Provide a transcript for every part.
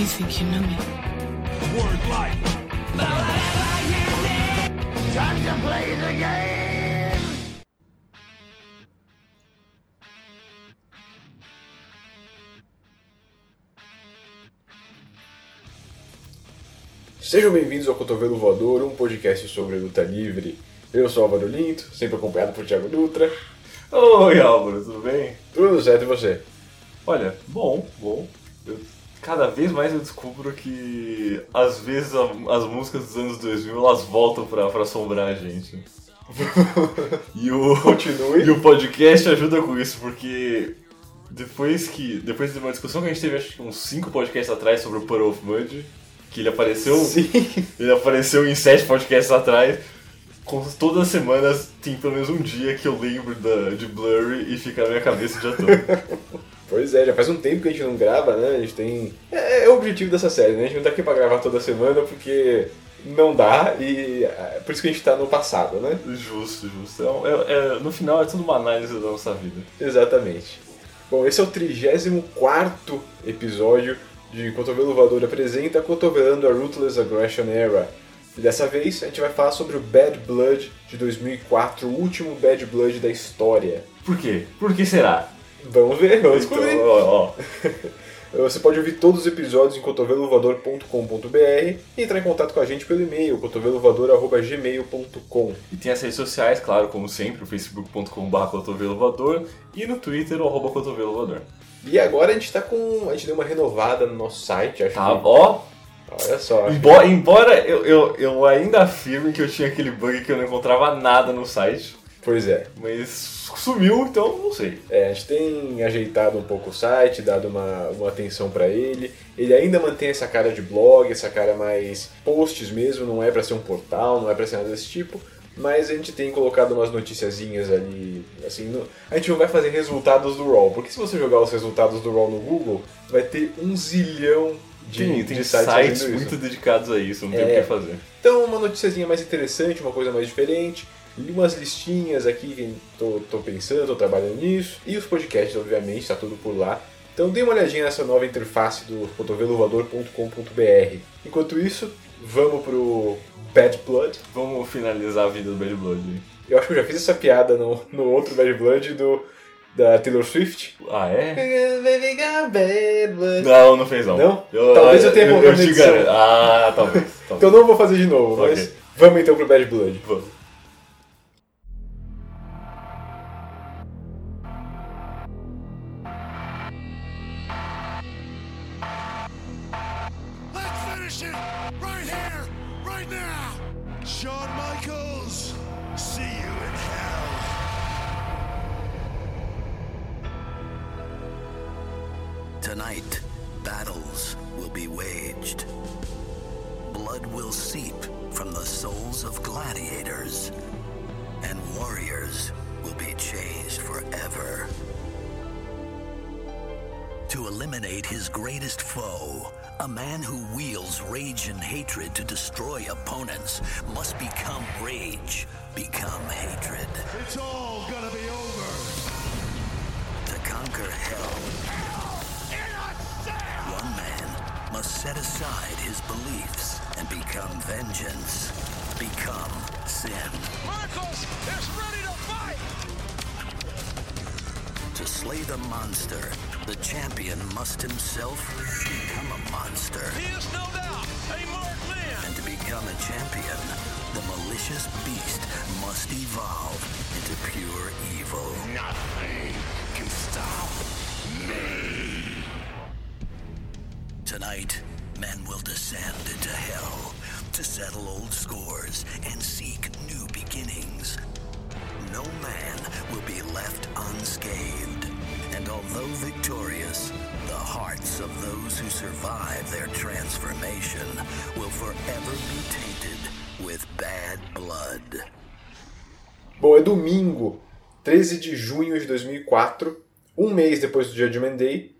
You think you know me? Word life. Time to play the game! Sejam bem-vindos ao Cotovelo Voador, um podcast sobre luta livre. Eu sou Álvaro Linto, sempre acompanhado por Thiago Dutra. Oi Álvaro, tudo bem? Tudo certo e você? Olha, bom, bom. Eu- cada vez mais eu descubro que às vezes a- as músicas dos anos 2000 elas voltam pra, pra assombrar a gente. e, o, Continue. e o podcast ajuda com isso, porque depois que. Depois de uma discussão que a gente teve acho que uns 5 podcasts atrás sobre o Puddle of Mud, que ele apareceu. Sim. Ele apareceu em 7 podcasts atrás. Com, todas as semanas tem pelo menos um dia que eu lembro da, de Blurry e fica na minha cabeça o dia todo. Pois é, já faz um tempo que a gente não grava, né? A gente tem. É, é o objetivo dessa série, né? A gente não tá aqui pra gravar toda semana porque não dá e é por isso que a gente tá no passado, né? Justo, justo. É, é- é- no final é tudo uma análise da nossa vida. Exatamente. Bom, esse é o 34 episódio de Cotovelo Voador apresenta Cotovelando a Ruthless Aggression Era. E dessa vez a gente vai falar sobre o Bad Blood de 2004, o último Bad Blood da história. Por quê? Por que será? Vamos ver, vamos Então, descobrir. ó, ó. Você pode ouvir todos os episódios em cotovelovador.com.br e entrar em contato com a gente pelo e-mail cotovelovador.gmail.com E tem as redes sociais, claro, como sempre, o facebook.com.br cotovelovador e no twitter, o arroba cotovelovador. E agora a gente tá com. a gente deu uma renovada no nosso site, acho Tá, que. ó. Olha só. Embora, embora eu, eu, eu ainda afirme que eu tinha aquele bug que eu não encontrava nada no site, Pois é. mas sumiu, então não sei. É, a gente tem ajeitado um pouco o site, dado uma, uma atenção pra ele. Ele ainda mantém essa cara de blog, essa cara mais posts mesmo, não é pra ser um portal, não é pra ser nada desse tipo. Mas a gente tem colocado umas noticiazinhas ali, assim, no- a gente não vai fazer resultados do Raw, porque se você jogar os resultados do Raw no Google, vai ter um zilhão de, Tem, tem de sites, sites, muito dedicados a isso, não tem É. o que fazer. Então, uma noticiazinha mais interessante, uma coisa mais diferente. Li umas listinhas aqui que tô, tô pensando, tô trabalhando nisso. E os podcasts, obviamente, tá tudo por lá. Então dê uma olhadinha nessa nova interface do cotovelovador.com.br. Enquanto isso, vamos pro Bad Blood. Vamos finalizar a vida do Bad Blood. Eu acho que eu já fiz essa piada no, no outro Bad Blood do, da Taylor Swift. Ah, é? Não, não fez não. Não? Talvez eu tenha eu, eu te garanto. Ah, talvez. talvez. Então não vou fazer de novo, mas Ok. vamos então pro Bad Blood. Vamos. 13 de junho de 2004, um mês depois do Judgment Day,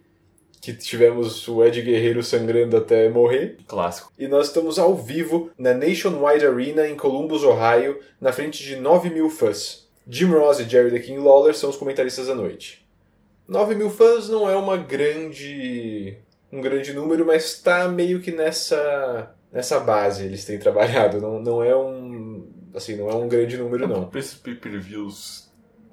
que tivemos o Ed Guerreiro sangrando até morrer. Clássico. E nós estamos ao vivo na Nationwide Arena em Columbus, Ohio, na frente de 9 mil fãs. Jim Ross e Jerry the King Lawler são os comentaristas da noite. 9 mil fãs não é uma grande um grande número, mas tá meio que nessa nessa base eles têm trabalhado. Não, não é um assim, não é um grande número não. Esses pay-per-views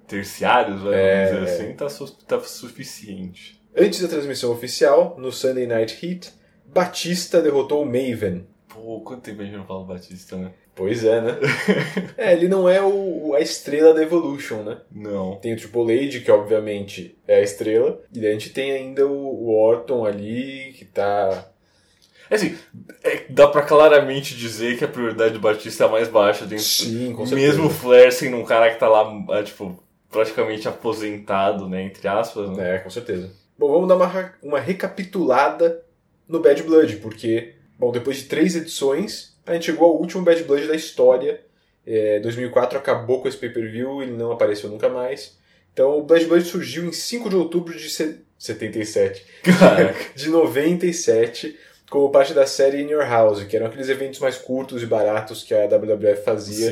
terciários, vai, É. vamos dizer assim, tá, su- tá suficiente. Antes da transmissão oficial, no Sunday Night Heat, Batista derrotou o Maven. Pô, quanto tempo a gente não fala Batista, né? Pois é, né? é, ele não é o, a estrela da Evolution, né? Não. Tem o Triple H, que obviamente é a estrela, e daí a gente tem ainda o, o Orton ali, que tá. É assim, é, dá pra claramente dizer que a prioridade do Batista é a mais baixa dentro Sim, com Mesmo o Flair sendo um cara que tá lá, é, tipo, praticamente aposentado, né? Entre aspas, né? É, com certeza. Bom, vamos dar uma, uma recapitulada no Bad Blood, porque, bom, depois de três edições, a gente chegou ao último Bad Blood da história. É, 2004 acabou com esse pay-per-view, ele não apareceu nunca mais. Então, o Bad Blood surgiu em 5 de outubro de se- 77. Caraca. de 97, como parte da série In Your House, que eram aqueles eventos mais curtos e baratos que a WWF fazia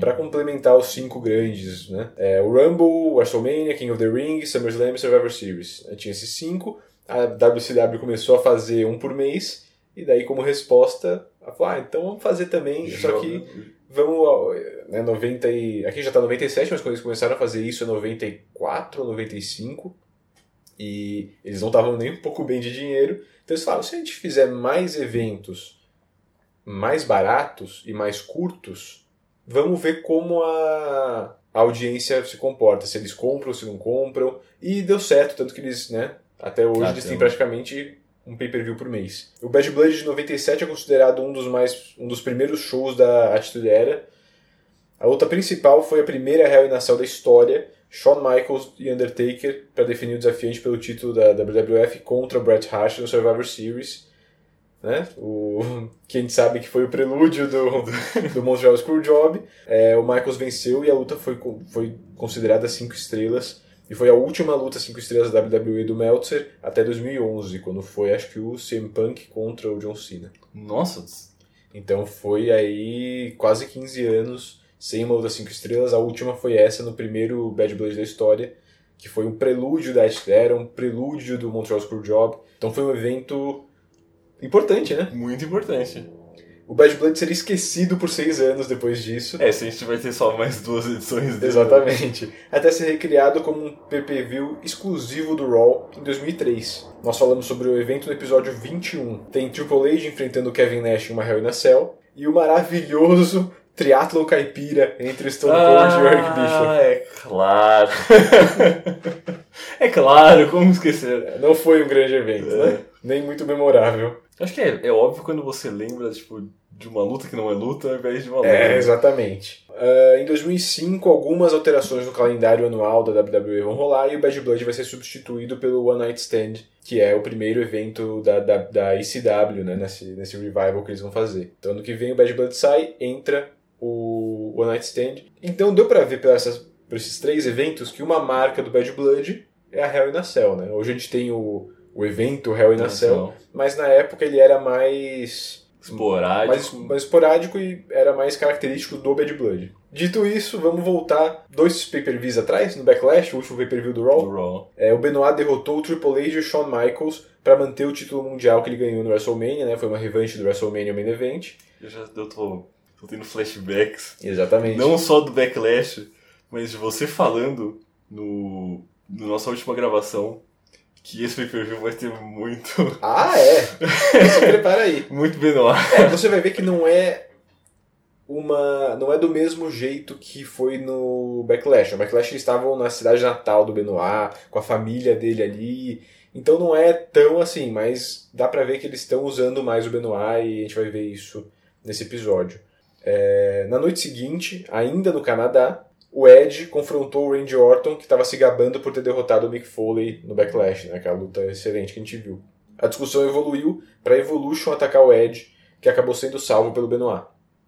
para complementar os cinco grandes, né? É, o Rumble, WrestleMania, King of the Ring, SummerSlam e Survivor Series. Tinha esses cinco. A WCW começou a fazer um por mês e daí como resposta, ela falou, ah, então vamos fazer também, só que vamos ao- né, 90 e aqui já tá 97, mas quando eles começaram a fazer isso é 94 ou 95 e eles não estavam nem um pouco bem de dinheiro. Então eles falaram, se a gente fizer mais eventos mais baratos e mais curtos, vamos ver como a, a audiência se comporta, se eles compram, se não compram. E deu certo, tanto que eles, né, até hoje Ah, eles têm praticamente um pay-per-view por mês. O Bad Blood de 97 é considerado um dos mais um dos primeiros shows da Attitude Era. A luta principal foi a primeira Hell in a Cell da história, Shawn Michaels e Undertaker para definir o desafiante pelo título da WWF contra Bret Hart no Survivor Series. Né? O, que a gente sabe que foi o prelúdio do, do Montreal Screwjob. É, o Michaels venceu e a luta foi, foi considerada 5 estrelas. E foi a última luta 5 estrelas da WWE do Meltzer até 2011, quando foi, acho que, o CM Punk contra o John Cena. Nossa, Então foi aí quase 15 anos sem uma luta 5 estrelas. A última foi essa no primeiro Bad Blood da história, que foi um prelúdio da era, um prelúdio do Montreal Screwjob. Então foi um evento importante, né? muito importante. O Bad Blood seria esquecido por seis anos depois disso. É, se a gente vai ter só mais duas edições dele. Exatamente. Até ser recriado como um PPV exclusivo do Raw em 2003. Nós falamos sobre o evento no episódio 21. Tem Triple H enfrentando Kevin Nash em uma Hell in a Cell. E o maravilhoso triatlon caipira entre Stone Cold e Eric Bischoff. Ah, é claro. é claro, como esquecer. Não foi um grande evento, É. né? Nem muito memorável. Acho que é, é óbvio quando você lembra, tipo, de uma luta que não é luta ao invés de uma luta. É, exatamente. Ah, em 2005, algumas alterações no calendário anual da WWE vão rolar e o Bad Blood vai ser substituído pelo One Night Stand, que é o primeiro evento da, da, da ECW, né, nesse, nesse revival que eles vão fazer. Então, ano que vem o Bad Blood sai, entra o One Night Stand. Então, deu pra ver por, essas, por esses três eventos que uma marca do Bad Blood é a Hell in a Cell, né? Hoje a gente tem o, o evento Hell in a Cell, mas na época ele era mais Esporádico. mais, mais esporádico e era mais característico do Bad Blood. Dito isso, vamos voltar dois pay-per-views atrás, no Backlash, o último pay-per-view do Raw. do Raw. É, o Benoit derrotou o Triple H e o Shawn Michaels para manter o título mundial que ele ganhou no WrestleMania, né? Foi uma revanche do WrestleMania Main Event. Eu já eu tô, tô tendo flashbacks. Exatamente. Não só do Backlash, mas de você falando no, no nossa última gravação que esse pay-per-view vai ter muito, Ah, é! Se prepara aí. muito Benoit. É, você vai ver que não é uma. não é do mesmo jeito que foi no Backlash. No Backlash eles estavam na cidade natal do Benoit, com a família dele ali. Então não é tão assim, mas dá pra ver que eles estão usando mais o Benoit e a gente vai ver isso nesse episódio. É, na noite seguinte, ainda no Canadá, o Edge confrontou o Randy Orton, que estava se gabando por ter derrotado o Mick Foley no Backlash, né, aquela luta excelente que a gente viu. A discussão evoluiu para Evolution atacar o Edge, que acabou sendo salvo pelo Benoit.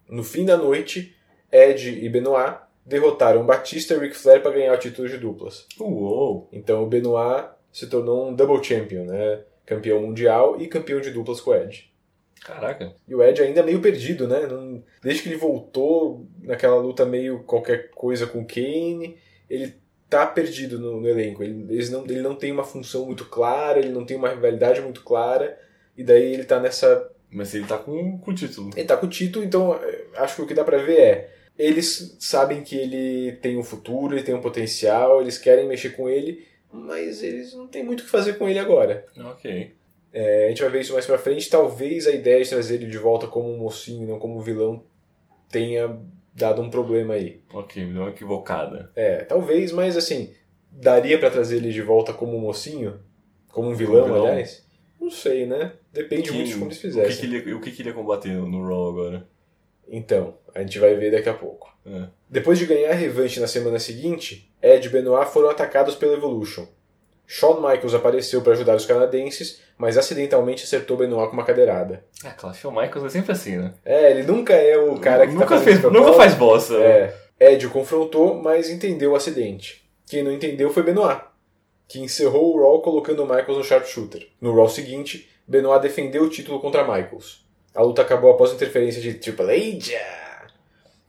No fim da noite, Edge e Benoit derrotaram Batista e Ric Flair para ganhar o título de duplas. Uou! Então o Benoit se tornou um double champion, né? campeão mundial e campeão de duplas com o Edge. Caraca. E o Edge ainda meio perdido, né? Desde que ele voltou naquela luta meio qualquer coisa com o Kane, ele tá perdido no, no elenco. Ele, eles não, ele não tem uma função muito clara, ele não tem uma rivalidade muito clara, e daí ele tá nessa. Mas ele tá com, com o título. Ele tá com o título, então eh, acho que o que dá pra ver é. Eles sabem que ele tem um futuro, ele tem um potencial, eles querem mexer com ele, mas eles não têm muito o que fazer com ele agora. Ok. É, a gente vai ver isso mais pra frente. Talvez a ideia de trazer ele de volta como um mocinho, não como um vilão, tenha dado um problema aí. Ok, me deu uma equivocada. É, talvez, mas assim, daria pra trazer ele de volta como um mocinho? Como um vilão, vilão? aliás? Não sei, né? Depende muito de como eles o que, fizessem. que ele, o que, que ele ia combater no, no Raw agora? Então, a gente vai ver daqui a pouco. É. Depois de ganhar a revanche na semana seguinte, Ed e Benoit foram atacados pela Evolution. Shawn Michaels apareceu para ajudar os canadenses, mas acidentalmente acertou Benoit com uma cadeirada. Ah, claro, Shawn Michaels é sempre assim, né? É, ele nunca é o cara que nunca, tá fez, nunca faz bosta. É. Ed o confrontou, mas entendeu o acidente. Quem não entendeu foi Benoit, que encerrou o Raw colocando Michaels no sharpshooter. No Raw seguinte, Benoit defendeu o título contra Michaels. A luta acabou após interferência de Triple H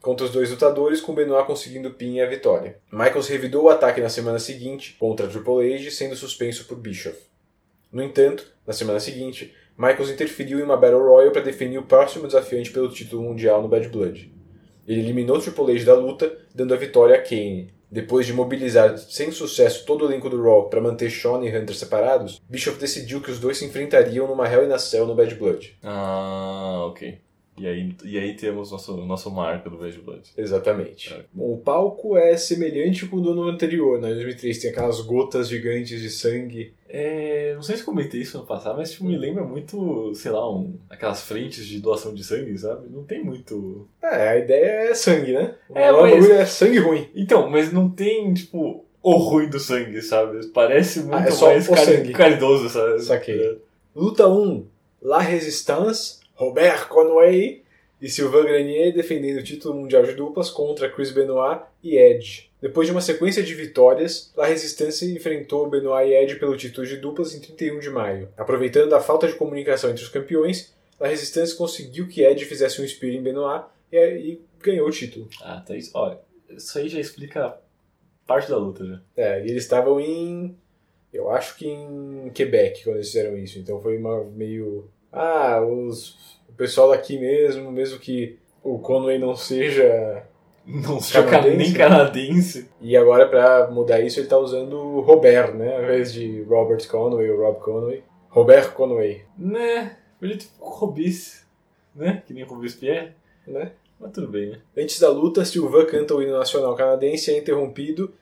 contra os dois lutadores, com Benoit conseguindo pin e a vitória. Michaels revidou o ataque na semana seguinte contra Triple H, sendo suspenso por Bischoff. No entanto, na semana seguinte, Michaels interferiu em uma Battle Royal para definir o próximo desafiante pelo título mundial no Bad Blood. Ele eliminou Triple H da luta, dando a vitória a Kane. Depois de mobilizar sem sucesso todo o elenco do Raw para manter Shawn e Hunter separados, Bischoff decidiu que os dois se enfrentariam numa Hell in a Cell no Bad Blood. Ah, ok. E aí, e aí temos nosso, nosso marco do Bad Blood. Exatamente. É. Bom, o palco é semelhante com o do ano anterior, né? Em 2003 tem aquelas gotas gigantes de sangue. É, não sei se comentei isso no passado, mas tipo, me lembra muito, sei lá, um, aquelas frentes de doação de sangue, sabe? Não tem muito. É, a ideia é sangue, né? É, o mas- bagulho é sangue ruim. Então, mas não tem, tipo, o ruim do sangue, sabe? Parece muito Ah, é mais caridoso, sabe? Saquei. É. Luta 1, La Resistance, Robert Conway e Sylvain Grenier defendendo o título mundial de duplas contra Chris Benoit e Edge. Depois de uma sequência de vitórias, La Resistance enfrentou Benoit e Edge pelo título de duplas em 31 de maio. Aproveitando a falta de comunicação entre os campeões, La Resistance conseguiu que Edge fizesse um spear em Benoit e, e ganhou o título. Ah, tá isso. Olha, isso aí já explica parte da luta já. É, e eles estavam em. Eu acho que em Quebec quando eles fizeram isso. Então foi uma meio. Ah, os, o pessoal daqui mesmo, mesmo que o Conway não seja. Não seja Canadense? nem canadense. E agora pra mudar isso ele tá usando o Robert, né? Ao invés de Robert Conway ou Rob Conway. Robert Conway, Né? Ter Robis, né? Que nem Robespierre. né? Mas tudo bem, né? Antes da luta, Sylvain canta o hino nacional canadense e é interrompido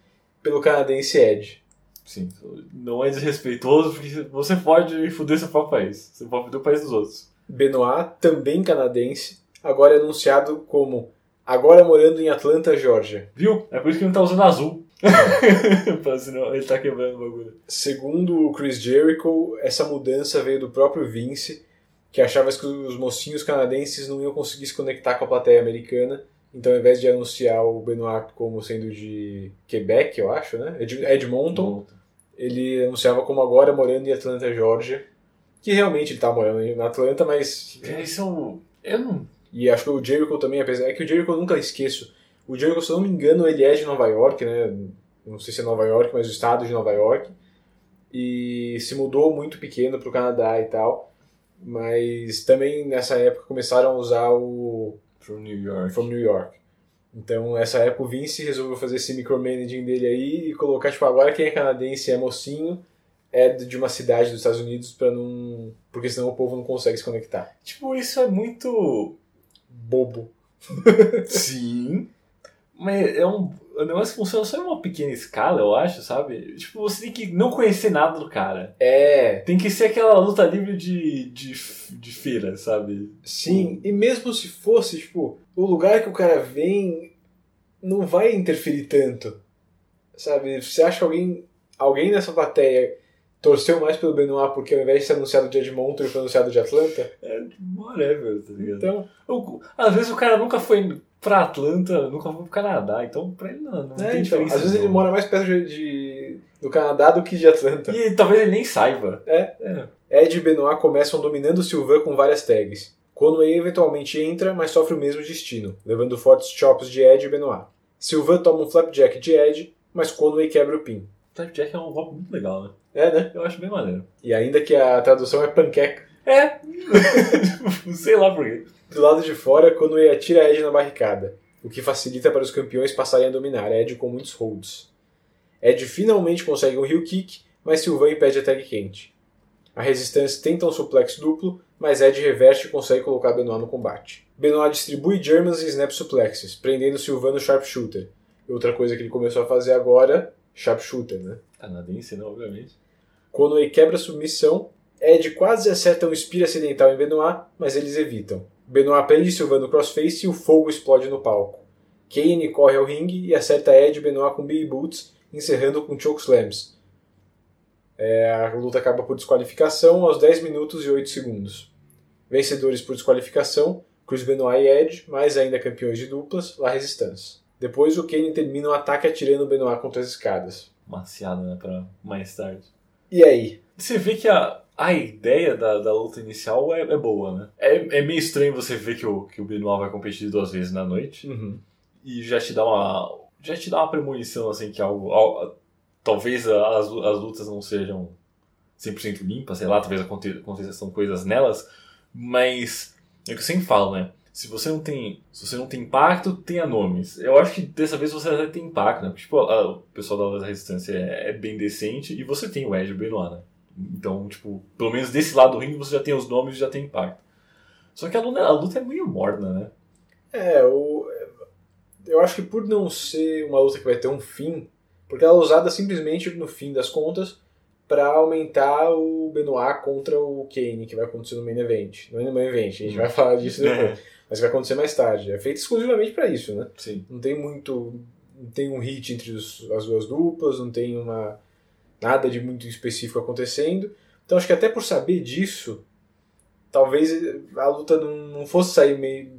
pelo canadense Ed. Sim, não é desrespeitoso porque você pode foder seu próprio país. Você pode foder o país dos outros. Benoit, também canadense, agora é anunciado como agora morando em Atlanta, Georgia. Viu? É por isso que ele não tá usando azul. Pra senão ele tá quebrando o bagulho. Segundo o Chris Jericho, essa mudança veio do próprio Vince, que achava que os mocinhos canadenses não iam conseguir se conectar com a plateia americana. Então, ao invés de anunciar o Benoit como sendo de Quebec, eu acho, né? Ed- Edmonton, ele anunciava como agora morando em Atlanta, Georgia. Que realmente ele tá morando em Atlanta, mas. É um. Eu não. E acho que o Jericho também, apesar. É que o Jericho eu nunca esqueço. O Jericho, se eu não me engano, ele é de Nova York, né? Não sei se é Nova York, mas o estado de Nova York. E se mudou muito pequeno pro Canadá e tal. Mas também nessa época começaram a usar o From New York. From New York. Então, nessa época, o Vince resolveu fazer esse micromanaging dele aí e colocar, tipo, agora quem é canadense é mocinho, é de uma cidade dos Estados Unidos, para não. Porque senão o povo não consegue se conectar. Tipo, isso é muito. Bobo. Sim. Mas é um. O negócio funciona só em uma pequena escala, eu acho, sabe? Tipo, você tem que não conhecer nada do cara. É, Tem que ser aquela luta livre de, de, de feira, sabe? Sim, e mesmo se fosse, tipo, o lugar que o cara vem não vai interferir tanto. Sabe? Você acha que alguém, alguém nessa plateia torceu mais pelo Benoit porque ao invés de ser anunciado de Edmonton, ele foi anunciado de Atlanta? É whatever, tá ligado? Então, O- às vezes o cara nunca foi pra Atlanta, nunca foi pro Canadá, então pra ele não, não é, tem então diferença. às vezes ele mora mais perto de, de- do Canadá do que de Atlanta. E talvez ele nem saiba. É. é. Ed e Benoit começam dominando o Sylvain com várias tags. Conway eventualmente entra, mas sofre o mesmo destino, levando fortes chops de Ed e Benoit. Sylvain toma um flapjack de Ed, mas Conway quebra o pin. Flapjack é um golpe muito legal, né? É, né? Eu acho bem maneiro. E ainda que a tradução é panqueca. É! Sei lá por quê. Do lado de fora, Conway atira Ed na barricada, o que facilita para os campeões passarem a dominar Ed com muitos holds. Ed finalmente consegue um heel kick, mas Sylvain impede a tag quente. A Resistance tenta um suplex duplo, mas Ed reverte e consegue colocar Benoit no combate. Benoit distribui Germans e snap suplexes, prendendo Sylvain no sharpshooter. E outra coisa que ele começou a fazer agora, sharpshooter, né? Canadense, né? Obviamente. Conway quebra a submissão, Ed quase acerta um spear acidental em Benoit, mas eles evitam. Benoit prende Sylvain no crossface e o fogo explode no palco. Kane corre ao ringue e acerta Ed e Benoit com Big Boots, encerrando com chokeslams. É, a luta acaba por desqualificação aos 10 minutos e 8 segundos. Vencedores por desqualificação, Chris Benoit e Edge, mais ainda campeões de duplas, La Resistance. Depois o Kane termina o ataque atirando Benoit contra as escadas. Maciada, né? Pra mais tarde. E aí? Você vê que a, a ideia da, da luta inicial é, é boa, né? É, é meio estranho você ver que o, que o Benoit vai competir duas vezes na noite Uhum. e já te dá uma. Já te dá uma premonição, assim, que algo. al- talvez as, as lutas não sejam 100% limpas, sei lá, talvez aconte- aconteçam coisas nelas, mas é o que eu sempre falo, né? Se você não tem, se você não tem impacto, tenha nomes. Eu acho que dessa vez você até tem impacto, né? Porque tipo, a- o pessoal da Resistência é, é bem decente e você tem o Ed e o Benoit, né? Então, tipo, pelo menos desse lado do ringue você já tem os nomes e já tem impacto. Só que a luta, a luta é meio morna, né? É, o, eu acho que por não ser uma luta que vai ter um fim, porque ela é usada simplesmente no fim das contas para aumentar o Benoit contra o Kane, que vai acontecer no main event. No main event, a gente vai falar disso depois, mas vai acontecer mais tarde. É feito exclusivamente para isso, né? Sim. Não tem muito. Não tem um hit entre os- as duas duplas, não tem uma nada de muito específico acontecendo. Então acho que até por saber disso, talvez a luta não, não fosse sair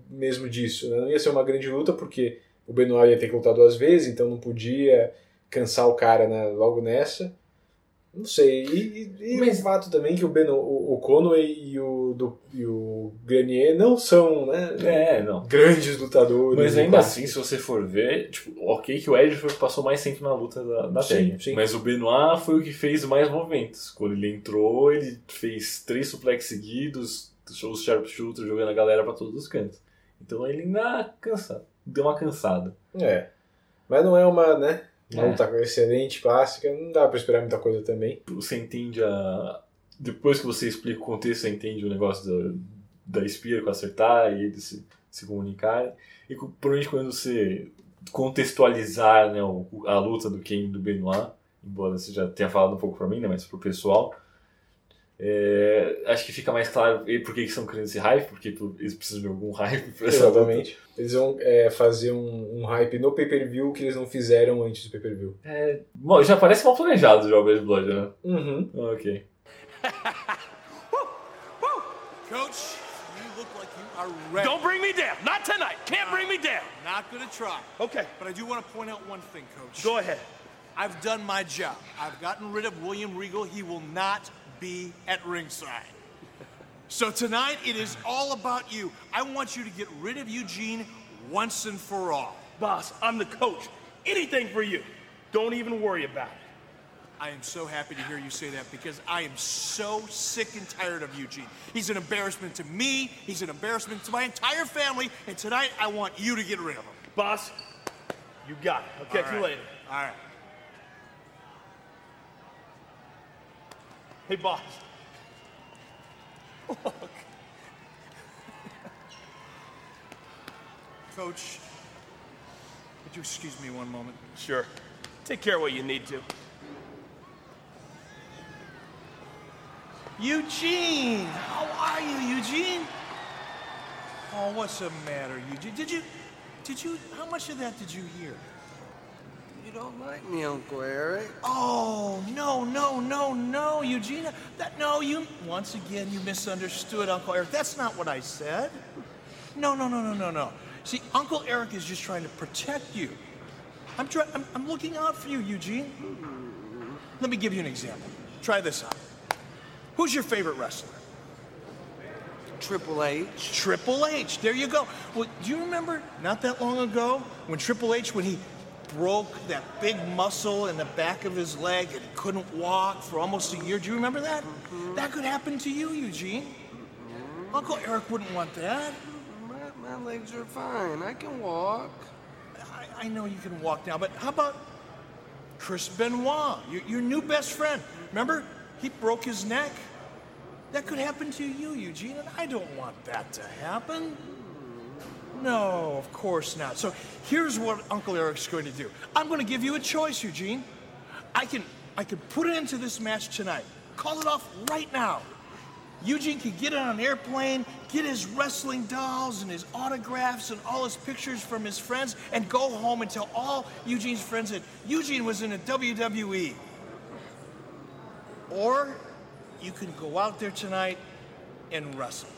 mesmo disso. Né? Não ia ser uma grande luta, porque o Benoit ia ter que lutar duas vezes, então não podia cansar o cara né, logo nessa. Não sei. E, e, e o fato também que o, Beno, o, o Conway e o, do, e o Grenier não são né, É, não. grandes lutadores. Mas ainda tal. assim, se você for ver, tipo, ok que o Edge foi o que passou mais tempo na luta da, da Sim. Mas o Benoit foi o que fez mais movimentos. Quando ele entrou, ele fez três suplex seguidos, os sharpshooter jogando a galera pra todos os cantos. Então ele ainda cansa, deu uma cansada. É. Mas não é uma, né? Uma É. luta excelente, clássica, não dá pra esperar muita coisa também. Você entende a... Depois que você explica o contexto, você entende o negócio da, da Spear com acertar e eles se, se comunicarem. E provavelmente quando você contextualizar né, a luta do Kane e do Benoit, embora você já tenha falado um pouco pra mim, né, mas pro pessoal, é, acho que fica mais claro por que que estão criando esse hype, porque eles precisam de algum hype essa luta. Exatamente. Eles vão é, fazer um, um hype no pay-per-view que eles não fizeram antes do pay-per-view. É, bom, já parece mal planejado já o Bad Blood, né? Uhum. Ok. Coach, you look like you are ready. Don't bring me down. Not tonight. Can't bring me down. Not gonna try. Okay. But I do want to point out one thing, Coach. Go ahead. I've done my job. I've gotten rid of William Regal. He will not be at ringside. So tonight it is all about you. I want you to get rid of Eugene once and for all. Boss, I'm the coach. Anything for you. Don't even worry about it. I am so happy to hear you say that because I am so sick and tired of Eugene. He's an embarrassment to me, he's an embarrassment to my entire family, and tonight I want you to get rid of him. Boss, you got it. I'll catch All you later. All right. Hey, boss. Coach, would you excuse me one moment? Sure. Take care of what you need to. Eugene! How are you, Eugene? Oh, what's the matter, Eugene? Did you, did you, how much of that did you hear? You don't like me, Uncle Eric. Oh, no, no, no, no, Eugene. That, no, you, once again, you misunderstood Uncle Eric. That's not what I said. No, no, no, no, no, no. See, Uncle Eric is just trying to protect you. I'm, try- I'm, I'm looking out for you, Eugene. Let me give you an example. Try this out. Who's your favorite wrestler? Triple H. Triple H. There you go. Well, do you remember not that long ago when Triple H, when he broke that big muscle in the back of his leg and couldn't walk for almost a year. Do you remember that? That could happen to you, Eugene. Uncle Eric wouldn't want that. My, my legs are fine. I can walk. I, I know you can walk now, but how about Chris Benoit, your, your new best friend? Remember, he broke his neck. That could happen to you, Eugene, and I don't want that to happen. No, of course not. So here's what Uncle Eric's going to do. I'm going to give you a choice, Eugene. I can I can put it into this match tonight. Call it off right now. Eugene can get on an airplane, get his wrestling dolls and his autographs and all his pictures from his friends, and go home and tell all Eugene's friends that Eugene was in a WWE. Or you can go out there tonight and wrestle.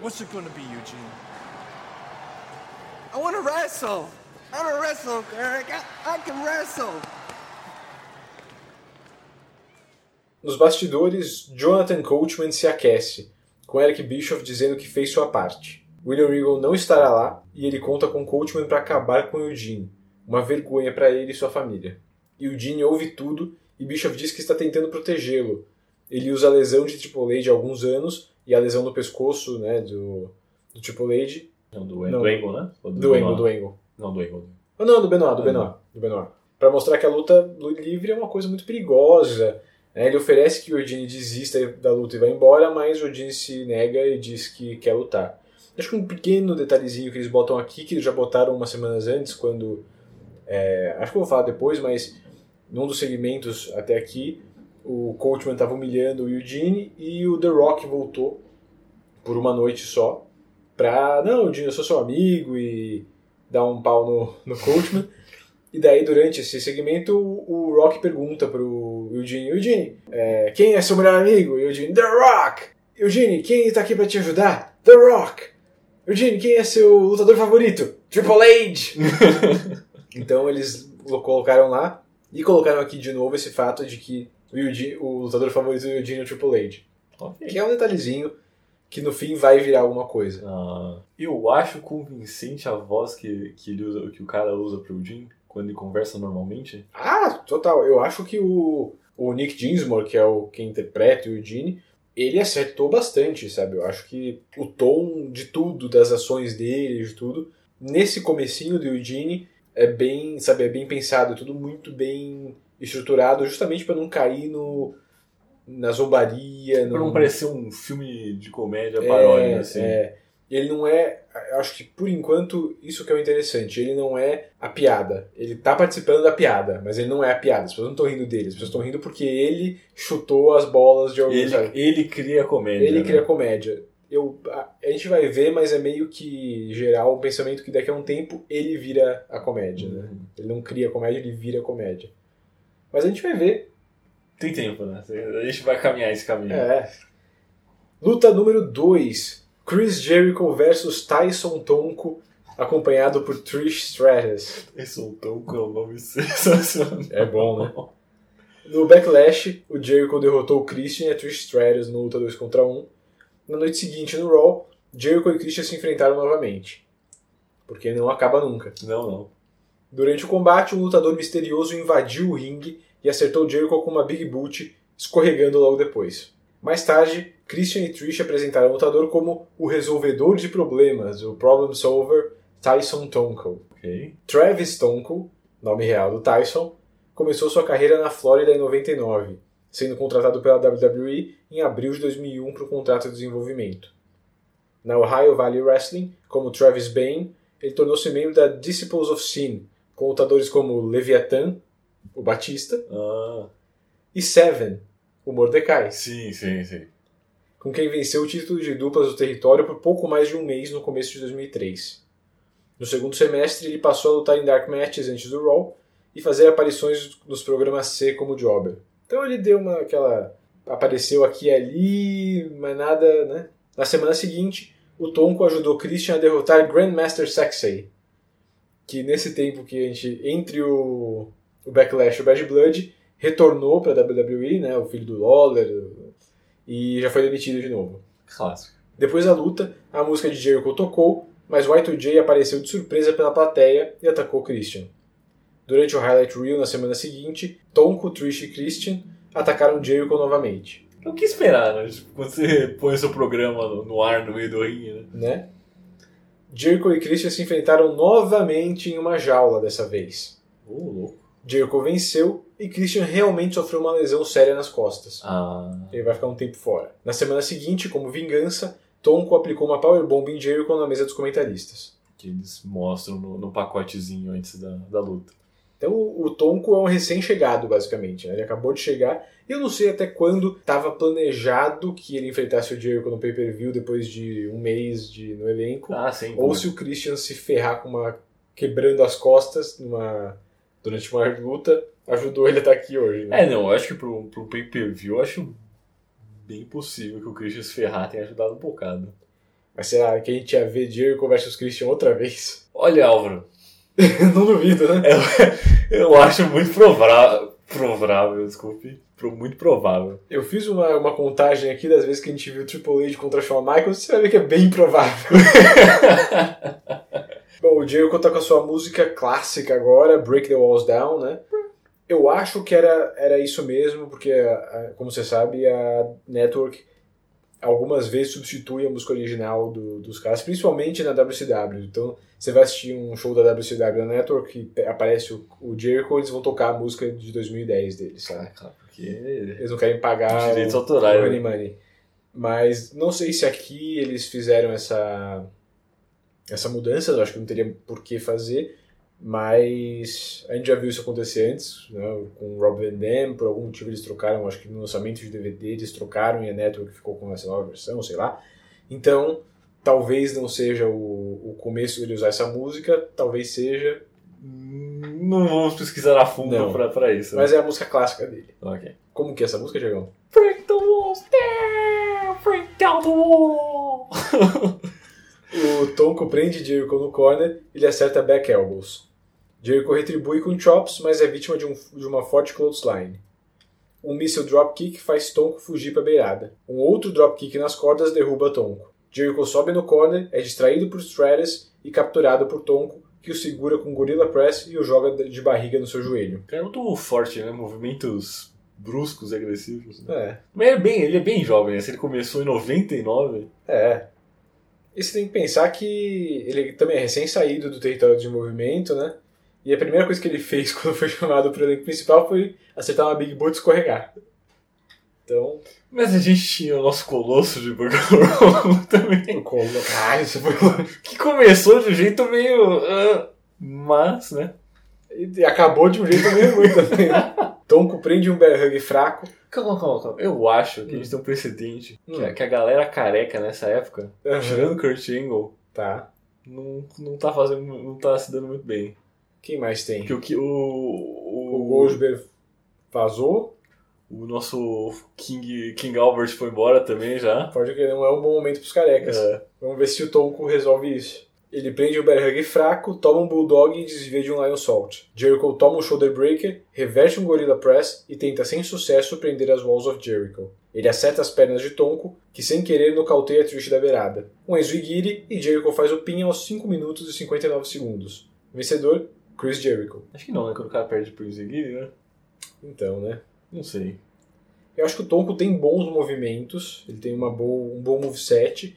What's it going to be, Eugene? I want to wrestle. I want wrestle, Eric. I, I can wrestle. Nos bastidores, Jonathan Coachman se aquece, com Eric Bischoff dizendo que fez sua parte. William Regal não estará lá e ele conta com Coachman para acabar com Eugene, uma vergonha para ele e sua família. Eugene ouve tudo e Bischoff diz que está tentando protegê-lo. Ele usa a lesão de Triple H há alguns anos e a lesão no pescoço né, do, do Triple H. Não, do, Não. do Angle, né? Ou Do? Angle, do Angle. Não, do Angle. Oh, não, do Benoit, do Ah, Benoit, do Benoit. Pra mostrar que a luta livre é uma coisa muito perigosa. né? Ele oferece que o Eugene desista da luta e vá embora, mas o Eugene se nega e diz que quer lutar. Acho que um pequeno detalhezinho que eles botam aqui, que eles já botaram umas semanas antes, quando. é, acho que eu vou falar depois, mas num dos segmentos até aqui, o Coachman estava humilhando o Eugene e o The Rock voltou por uma noite só pra. Não, eu sou seu amigo e dar um pau no, no Coachman. E daí, durante esse segmento, o o Rock pergunta pro Eugene, Eugene, é, quem é seu melhor amigo? O Eugene, The Rock! Eugene, quem está aqui para te ajudar? The Rock! Eugene, quem é seu lutador favorito? Triple H! então eles lo- colocaram lá e colocaram aqui de novo esse fato de que o, Eugene, o lutador favorito do Eugene é o Triple H. Ok. Que é um detalhezinho que no fim vai virar alguma coisa. Ah, eu acho convincente a voz que, que, ele usa, que o cara usa pro Jim quando ele conversa normalmente. Ah, total. Eu acho que o, o Nick Dinsmore, que é o que interpreta o Eugene, ele acertou bastante, sabe? Eu acho que o tom de tudo, das ações dele, de tudo, nesse comecinho do Eugene é bem, sabe, é bem pensado, é tudo muito bem estruturado, justamente para não cair no na zombaria, Pra no- não parecer um filme de comédia paródia, assim. é. Ele não é. Acho que por enquanto isso que é o interessante. Ele não é a piada. Ele tá participando da piada, mas ele não é a piada. As pessoas não estão rindo dele. As pessoas estão rindo porque ele chutou as bolas de algum. Ele, sabe? ele cria comédia. Ele né? cria comédia. Eu, a, a gente vai ver, mas é meio que geral um pensamento que daqui a um tempo ele vira a comédia. Né? Uhum. Ele não cria comédia, ele vira comédia. Mas a gente vai ver. Tem tempo, né? A gente vai caminhar esse caminho. É. Luta número 2. Chris Jericho versus Tyson Tonko, acompanhado por Trish Stratus. Esse é um nome sensacional. É bom, né? No Backlash, o Jericho derrotou o Christian e a Trish Stratus no luta 2 contra 1. Na noite seguinte, no Raw, Jericho e Christian se enfrentaram novamente. Porque não acaba nunca. Não, não. Durante o combate, um lutador misterioso invadiu o ringue e acertou Jericho com uma Big Boot, escorregando logo depois. Mais tarde, Christian e Trish apresentaram o lutador como o resolvedor de problemas, o Problem Solver Tyson Tonko. Ok. Travis Tonko, nome real do Tyson, começou sua carreira na Flórida em 99, sendo contratado pela WWE em abril de 2001 para o contrato de desenvolvimento. Na Ohio Valley Wrestling, como Travis Bain, ele tornou-se membro da Disciples of Sin, com lutadores como Leviathan, o Batista, Ah, e Seven, o Mordecai, sim, sim, sim. com quem venceu o título de duplas do território por pouco mais de um mês no começo de 2003. No segundo semestre, ele passou a lutar em Dark Matches antes do Raw e fazer aparições nos programas C como Jobber. Então ele deu uma aquela apareceu aqui e ali, mas nada, né? Na semana seguinte, o Tonko ajudou Christian a derrotar Grandmaster Sexay, que nesse tempo que a gente entre o, o Backlash o Bad Blood retornou para a WWE, né? O filho do Lawler e já foi demitido de novo. Clássico. Depois da luta, a música de Jericho tocou, mas o Y2J apareceu de surpresa pela plateia e atacou Christian. Durante o Highlight Reel na semana seguinte, Tonko, Trish e Christian atacaram Jericho novamente. O que esperar, né? Tipo, quando você põe seu programa no, ar no meio do ringue, né? né? Jericho e Christian se enfrentaram novamente em uma jaula dessa vez. Ô, louco. Jericho venceu e Christian realmente sofreu uma lesão séria nas costas. Ah. Ele vai ficar um tempo fora. Na semana seguinte, como vingança, Tonko aplicou uma powerbomb em Jericho na mesa dos comentaristas. Que eles mostram no, no pacotezinho antes da, da luta. Então o, Tonko é um recém-chegado, basicamente. né? Ele acabou de chegar e eu não sei até quando estava planejado que ele enfrentasse o Jericho no pay-per-view depois de um mês de, no elenco. Ah, sim. Ou pô. se o Christian se ferrar com uma quebrando as costas numa durante uma luta ajudou ele a estar aqui hoje. Né? É, não, eu acho que pro, pro pay-per-view, eu acho bem possível que o Christian se ferrar tenha ajudado um bocado. Mas será que a gente ia ver Jericho versus Christian outra vez? Olha, Álvaro, não duvido, né? eu, eu acho muito provável, provável, desculpe, pro- muito provável. Eu fiz uma, uma contagem aqui das vezes que a gente viu Triple H contra Shawn Michaels, você vai ver que é bem provável. Bom, o Jericho tá com a sua música clássica agora, Break the Walls Down, né? Eu acho que era, era isso mesmo, porque, a- a- como você sabe, a Network algumas vezes substitui a música original do- dos caras, principalmente na WCW. Então, você vai assistir um show da WCW na Network e pe- aparece o, o Jericho, eles vão tocar a música de 2010 deles, sabe? Cara, porque Eles não querem pagar Direitos autorais, né? Money Money. Mas não sei se aqui eles fizeram essa, essa mudança, eu acho que não teria por que fazer, mas a gente já viu isso acontecer antes, né, com o Rob Van Dam, por algum motivo eles trocaram, acho que no lançamento de DVD eles trocaram e a Network ficou com essa nova versão, sei lá. Então, talvez não seja o, o começo dele usar essa música, talvez seja, não vamos pesquisar a fundo pra, pra isso. né? mas é a música clássica dele. Como que é essa música, Diegão? Break the walls down, break down the wall. O Tonko prende Jericho no corner e ele acerta back elbows. Jericho retribui com chops, mas é vítima de, um- de uma forte clothesline. Um míssil dropkick faz Tonko fugir para a beirada. Um outro dropkick nas cordas derruba Tonko. Jericho sobe no corner, é distraído por Stratus e capturado por Tonko, que o segura com Gorilla Press e o joga de barriga no seu joelho. O cara é muito forte, né? Movimentos bruscos e agressivos. Né? É, Mas ele é, bem, ele é bem jovem, né? Se ele começou em 99, é. E você tem que pensar que ele também é recém-saído do território de desenvolvimento, né? E a primeira coisa que ele fez quando foi chamado para o elenco principal foi acertar uma Big Boot e escorregar. Então, Mas a gente tinha o nosso colosso de Burger também. colo, caralho, isso foi. Que começou de um jeito meio. ah, mas, né? E acabou de um jeito meio ruim também. Né? Tonko prende um bear hug fraco. Calma, calma, calma. Eu acho que a gente tem um precedente. Que, Hum. a, que a galera careca nessa época, tirando Kurt Angle, Tá. não, não tá fazendo. não tá se dando muito bem. Quem mais tem? Porque o que. O, O o, Goldberg vazou. o nosso King, King Albert foi embora também já. Pode que não é um bom momento pros carecas. É. Vamos ver se o Tonko resolve isso. Ele prende um bear hug fraco, toma um bulldog e desvia de um lion salt. Jericho toma um shoulder breaker, reverte um gorilla press e tenta sem sucesso prender as walls of Jericho. Ele acerta as pernas de Tonko, que sem querer nocauteia Trish da beirada. Um Enzuigiri e Jericho faz o pin aos 5 minutos e 59 segundos. Vencedor, Chris Jericho. Acho que não, né? Quando o cara perde pro Ziggy, né? Então, né? Não sei. Eu acho que o Tonko tem bons movimentos, ele tem uma boa, um bom moveset,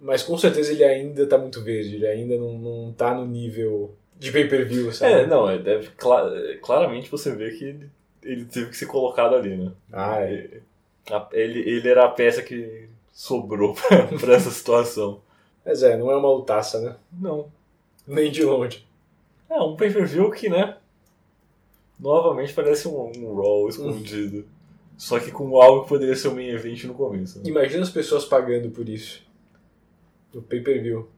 mas com certeza ele ainda tá muito verde, ele ainda não, não tá no nível de pay-per-view, sabe? É, não, é, deve, cla- é, claramente você vê que ele, ele teve que ser colocado ali, né? Ah, é. Ele, ele era a peça que sobrou pra, pra essa situação. Mas é, não é uma lutaça, né? Não. Nem de longe. É um pay-per-view que, né? Novamente parece um, um Raw escondido. Só que com algo que poderia ser o main event no começo. né? Imagina as pessoas pagando por isso. No pay-per-view.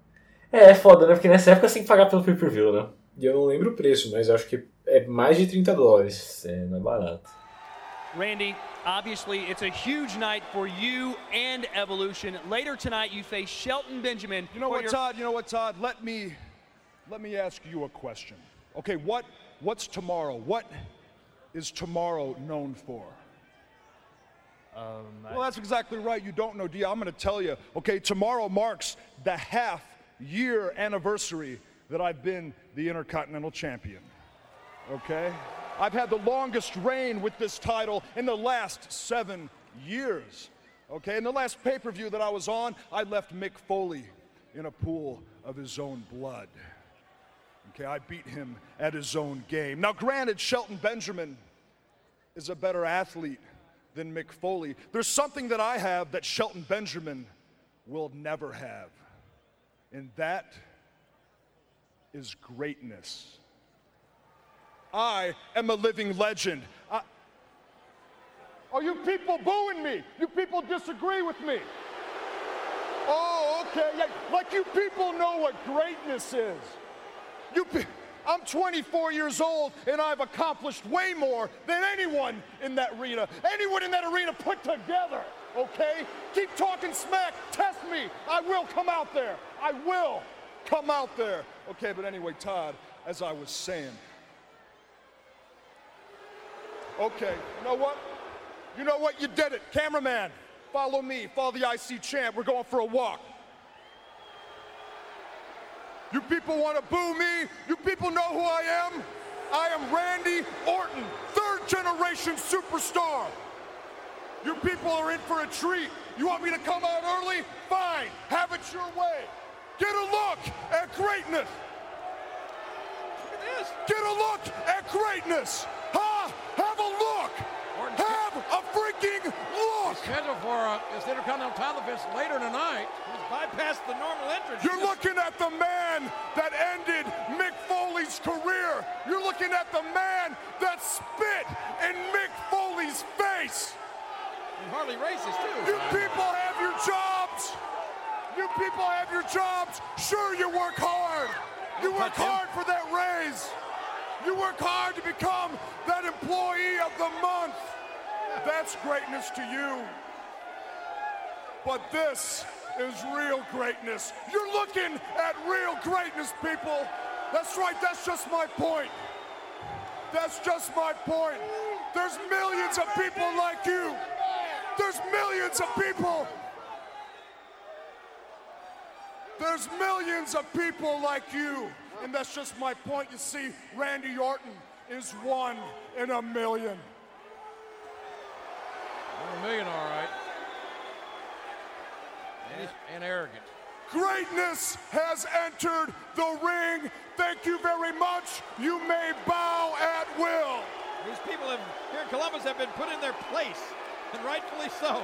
É, é foda, né? Porque nessa época você tem que pagar pelo pay-per-view, né? E eu não lembro o preço, mas acho que é mais de 30 dólares. É, não é barato. Randy, obviously it's a huge night for you and Evolution. Later tonight, you face Shelton Benjamin. You know what, Todd? You know what, Todd? Let me let me ask you a question. Okay, what what's tomorrow? What is tomorrow known for? Um, well, that's exactly right. You don't know, you? I'm going to tell you. Okay, tomorrow marks the half year anniversary that I've been the Intercontinental Champion. okay? I've had the longest reign with this title in the last seven years, okay? In the last pay per view that I was on, I left Mick Foley in a pool of his own blood. Okay, I beat him at his own game. Now, granted, Shelton Benjamin is a better athlete than Mick Foley. There's something that I have that Shelton Benjamin will never have, and that is greatness. I am a living legend. I... Are you people booing me? You people disagree with me? Oh, okay. Yeah, like you people know what greatness is. You pe- I'm 24 years old and I've accomplished way more than anyone in that arena. Anyone in that arena put together, okay? Keep talking smack, test me. I will come out there. I will come out there. Okay, but anyway, Todd, as I was saying. Okay, you know what? You know what? You did it. Cameraman, follow me. Follow the IC champ. We're going for a walk. You people want to boo me? You people know who I am? I am Randy Orton, third generation superstar. You people are in for a treat. You want me to come out early? Fine, have it your way. Get a look at greatness. Get a look at greatness. Huh? Have a look. Have a freaking. Scheduled for uh, this Intercontinental title defense later tonight. He's bypassed the normal entrance. You're looking at the man that ended Mick Foley's career. You're looking at the man that spit in Mick Foley's face. And hardly racist, too. You people have your jobs. You people have your jobs. Sure, you work hard. You work hard for that raise. You work hard to become that employee of the month. That's greatness to you. But this is real greatness. You're looking at real greatness, people. That's right, that's just my point. That's just my point. There's millions of people like you. There's millions of people. There's millions of people like you. And that's just my point. You see, Randy Orton is one in a million. One a million, all right. And, and arrogant. Greatness has entered the ring. Thank you very much. You may bow at will. These people have, here in Columbus have been put in their place, and rightfully so.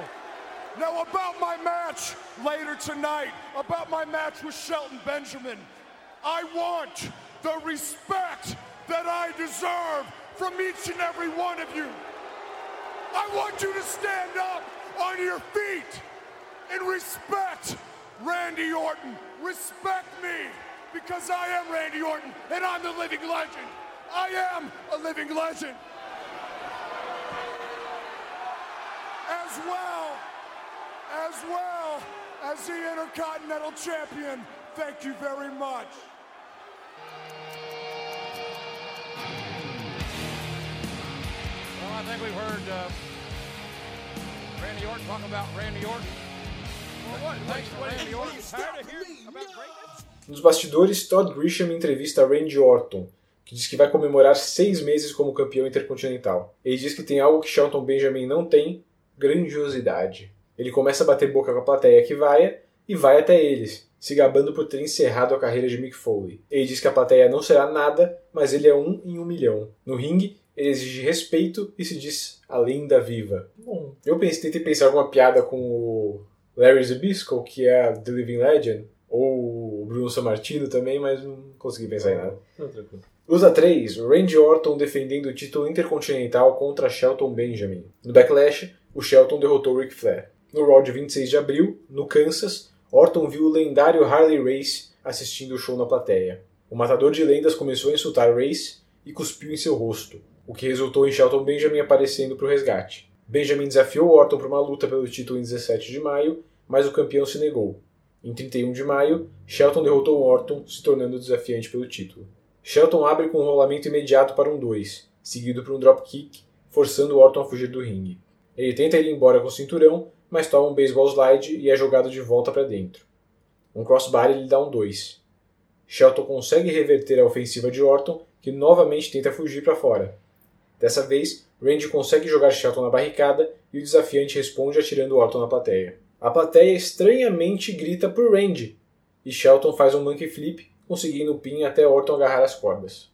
Now, about my match later tonight, about my match with Shelton Benjamin, I want the respect that I deserve from each and every one of you. I want you to stand up on your feet and respect Randy Orton. Respect me because I am Randy Orton and I'm the living legend. I am a living legend. As well, as well as the Intercontinental Champion. Thank you very much. I think we've heard uh, Randy Orton talk about Randy Orton. Well, what? Thanks Randy Orton. tired of hearing about greatness? Nos bastidores, Todd Grisham entrevista Randy Orton, que diz que vai comemorar seis meses como campeão intercontinental. Ele diz que tem algo que Shelton Benjamin não tem: grandiosidade. Ele começa a bater boca com a plateia que vai e vai até eles, se gabando por ter encerrado a carreira de Mick Foley. Ele diz que a plateia não será nada, mas ele é um em um milhão. No ringue, ele exige respeito e se diz a lenda viva. Bom, eu pensei, tentei pensar alguma piada com o Larry Zbysko, que é The Living Legend, ou o Bruno Sammartino também, mas não consegui pensar em nada. Não, tranquilo. Luta 3, Randy Orton defendendo o título intercontinental contra Shelton Benjamin. No Backlash, o Shelton derrotou Ric Flair. No Raw de 26 de abril, no Kansas, Orton viu o lendário Harley Race assistindo o show na plateia. O matador de lendas começou a insultar Race e cuspiu em seu rosto, o que resultou em Shelton Benjamin aparecendo para o resgate. Benjamin desafiou Orton para uma luta pelo título em 17 de maio, mas o campeão se negou. Em 31 de maio, Shelton derrotou Orton, se tornando desafiante pelo título. Shelton abre com um rolamento imediato para um 2, seguido por um dropkick, forçando Orton a fugir do ringue. Ele tenta ir embora com o cinturão, mas toma um baseball slide e é jogado de volta para dentro. Um crossbody lhe dá um 2. Shelton consegue reverter a ofensiva de Orton, que novamente tenta fugir para fora. Dessa vez, Randy consegue jogar Shelton na barricada e o desafiante responde atirando Orton na plateia. A plateia estranhamente grita por Randy, e Shelton faz um monkey flip, conseguindo o pin até Orton agarrar as cordas.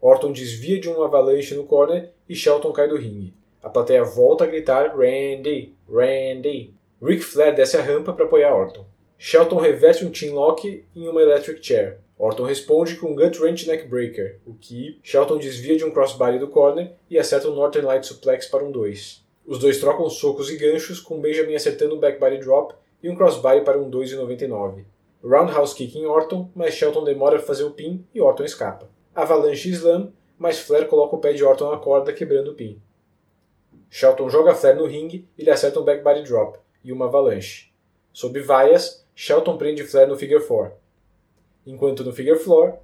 Orton desvia de uma avalanche no corner e Shelton cai do ringue. A plateia volta a gritar Randy, Randy. Ric Flair desce a rampa para apoiar Orton. Shelton reverte um chin lock em uma electric chair. Orton responde com um gut wrench neckbreaker, o que Shelton desvia de um crossbody do corner e acerta um Northern Light suplex para um 2. Os dois trocam socos e ganchos, com Benjamin acertando um backbody drop e um crossbody para um 2,99. Roundhouse kick em Orton, mas Shelton demora a fazer o pin e Orton escapa. Avalanche Slam, mas Flair coloca o pé de Orton na corda, quebrando o pin. Shelton joga Flair no ringue e lhe acerta um backbody drop e uma avalanche. Sob vaias, Shelton prende Flair no figure 4. Enquanto no figure 4,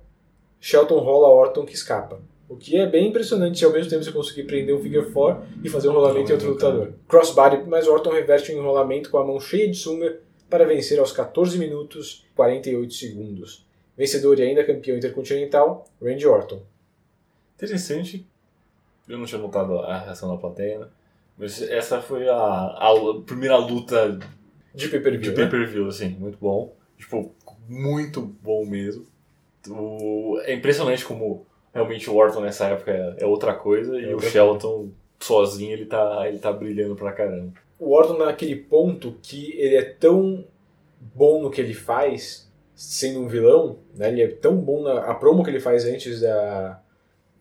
Shelton rola Orton que escapa. O que é bem impressionante se ao mesmo tempo você conseguir prender um figure 4 e fazer um rolamento em outro lutador. Crossbody, mas Orton reverte um enrolamento com a mão cheia de sunga para vencer aos 14 minutos e 48 segundos. Vencedor e ainda campeão intercontinental, Randy Orton. Interessante. Eu não tinha notado a reação da plateia, né? Mas essa foi a, a primeira luta de pay-per-view. De pay-per-view, né? assim, muito bom. Tipo, muito bom mesmo. O, é impressionante como realmente o Orton nessa época é, é outra coisa é e o Shelton sozinho ele tá, ele tá brilhando pra caramba. O Orton naquele ponto que ele é tão bom no que ele faz, sendo um vilão, né? Ele é tão bom na a promo que ele faz antes da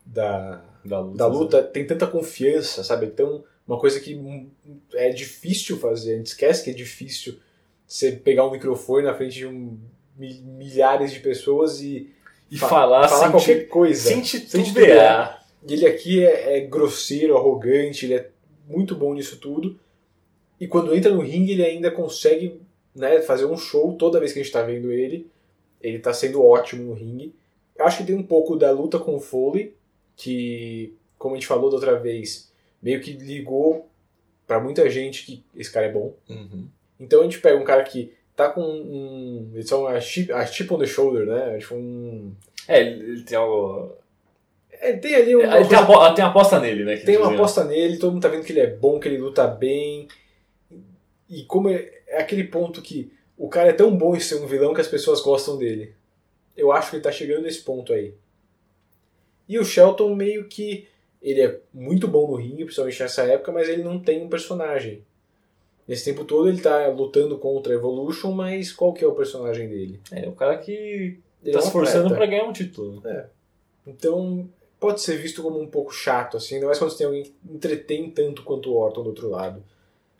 da, da luta, da luta tem tanta confiança, sabe? Então, uma coisa que é difícil fazer, a gente esquece que é difícil você pegar um microfone na frente de um, milhares de pessoas e, e fa falar, falar qualquer coisa. Sem titubear. E ele aqui é, é, grosseiro, arrogante, ele é muito bom nisso tudo. E quando entra no ringue, ele ainda consegue né, fazer um show toda vez que a gente está vendo ele. Ele está sendo ótimo no ringue. Eu acho que tem um pouco da luta com o Foley, que, como a gente falou da outra vez, meio que ligou para muita gente que esse cara é bom. Uhum. Então a gente pega um cara que tá com um. São a chip, a chip on the shoulder, né? Tipo um. É, ele tem algo. É, tem ali uma. Ele tem, apo tem aposta nele, né? Tem uma aposta nele, todo mundo tá vendo que ele é bom, que ele luta bem. E como é, é aquele ponto que o cara é tão bom em ser um vilão que as pessoas gostam dele. Eu acho que ele tá chegando nesse ponto aí. E o Shelton meio que. Ele é muito bom no ringue, principalmente nessa época, mas ele não tem um personagem. Nesse tempo todo ele tá lutando contra a Evolution, mas qual que é o personagem dele? É, o cara que Ele tá é se esforçando atleta. pra ganhar um título. É. Então pode ser visto como um pouco chato, assim, ainda mais quando você tem alguém que entretém tanto quanto o Orton do outro lado.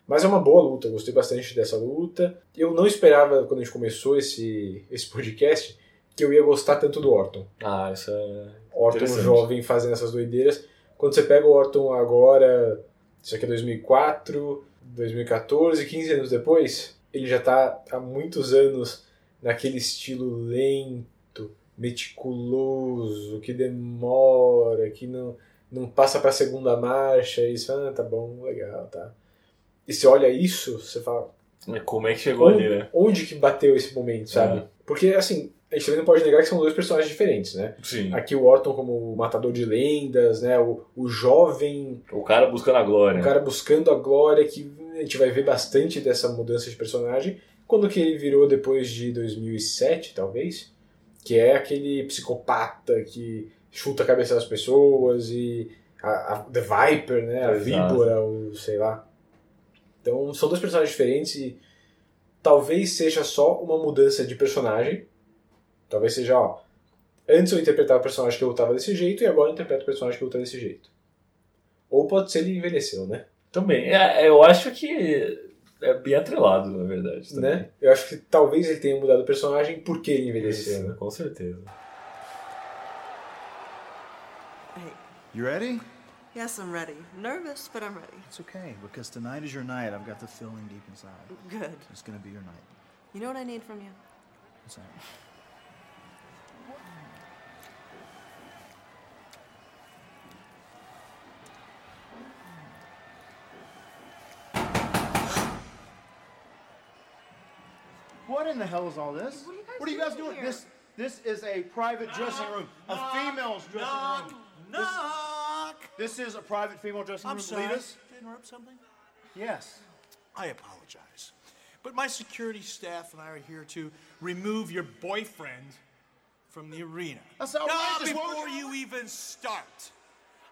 Mas é uma boa luta, gostei bastante dessa luta. Eu não esperava, quando a gente começou esse, esse podcast, que eu ia gostar tanto do Orton. Ah, isso é. Orton jovem fazendo essas doideiras. Quando você pega o Orton agora, isso aqui é 2004, 2014, 15 anos depois, ele já tá há muitos anos naquele estilo lento, meticuloso, que demora, que não, não passa pra segunda marcha, e você fala, ah, tá bom, legal, tá. E você olha isso, você fala, É, Como é que chegou onde, ali, né? onde que bateu esse momento, sabe? É. Porque, assim, a gente também não pode negar que são dois personagens diferentes, né? Sim. Aqui o Orton como o matador de lendas, né? O, o jovem, O cara buscando a glória. o cara buscando a glória, que a gente vai ver bastante dessa mudança de personagem. Quando que ele virou depois de 2007, talvez? Que é aquele psicopata que chuta a cabeça das pessoas e a, a The Viper, né? A víbora, o sei lá. Então são dois personagens diferentes e talvez seja só uma mudança de personagem. Talvez seja, ó. Antes eu interpretava o personagem que eu lutava desse jeito e agora eu interpreto o personagem que luta desse jeito. Ou pode ser ele envelheceu, né? Também. É, eu acho que é bem atrelado, na verdade. também. né? Eu acho que talvez ele tenha mudado o personagem porque ele envelheceu, Isso, né? com certeza. You ready? Yes, I'm ready. Nervous, but I'm ready. It's okay, because tonight is your night. I've got the feeling deep inside. Good. It's gonna be your night. You know what I need from you? What's that? In the hell is all this? What are you guys, doing? here? This This is a private dressing room, a female's dressing knock, room. Knock. This, this is a private female dressing I'm room. sorry. Lead us. Did I interrupt something? Yes. I apologize. But my security staff and I are here to remove your boyfriend from the arena. That's outrageous. What before you even start,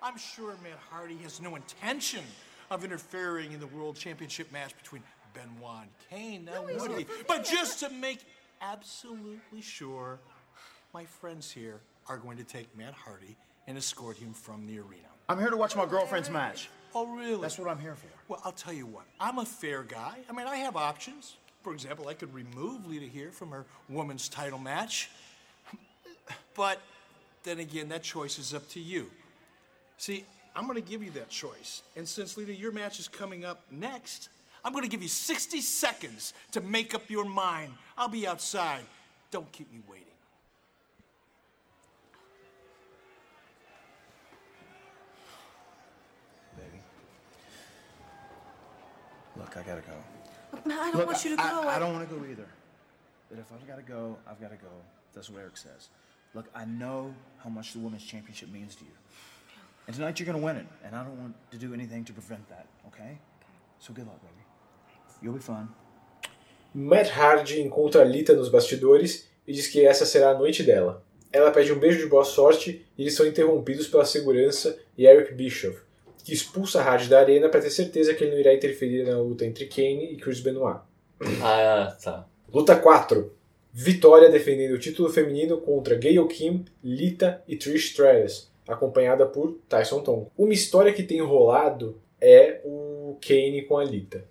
I'm sure Matt Hardy has no intention of interfering in the World Championship match between Benoit and Kane. Now, he's would not he? But just to make absolutely sure, my friends here are going to take Matt Hardy and escort him from the arena. I'm here to watch my girlfriend's match. Oh, really? That's what I'm here for. Well, I'll tell you what. I'm a fair guy. I mean, I have options. For example, I could remove Lita here from her women's title match. But then again, that choice is up to you. See, I'm going to give you that choice. And since, Lita, your match is coming up next, I'm going to give you 60 seconds to make up your mind. I'll be outside. Don't keep me waiting. Baby. Look, I gotta go. Look, Matt, I don't Look, want you to I, go. I, I don't want to go either. But if I've got to go, I've got to go. That's what Eric says. Look, I know how much the women's championship means to you. And tonight you're going to win it. And I don't want to do anything to prevent that, okay? So good luck, baby. You'll be fine. Matt Hardy encontra a Lita nos bastidores e diz que essa será a noite dela. Ela pede um beijo de boa sorte e eles são interrompidos pela segurança e Eric Bischoff, que expulsa Hardy da arena para ter certeza que ele não irá interferir na luta entre Kane e Chris Benoit. Ah, tá. Luta 4. Vitória defendendo o título feminino contra Gayle Kim, Lita e Trish Stratus, acompanhada por Tyson Tom. Uma história que tem rolado é o Kane com a Lita.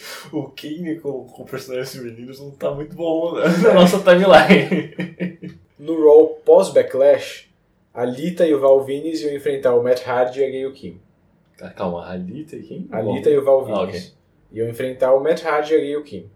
O Kane com, com personagens femininos não tá muito bom né, na nossa timeline. No Raw pós-Backlash, a Lita e o Val Venis iam enfrentar o Matt Hardy e a Gayle Kim. Tá, calma, a Lita e quem? A Lita e o Val Venis Ah, ok. iam enfrentar o Matt Hardy e a Gayle Kim.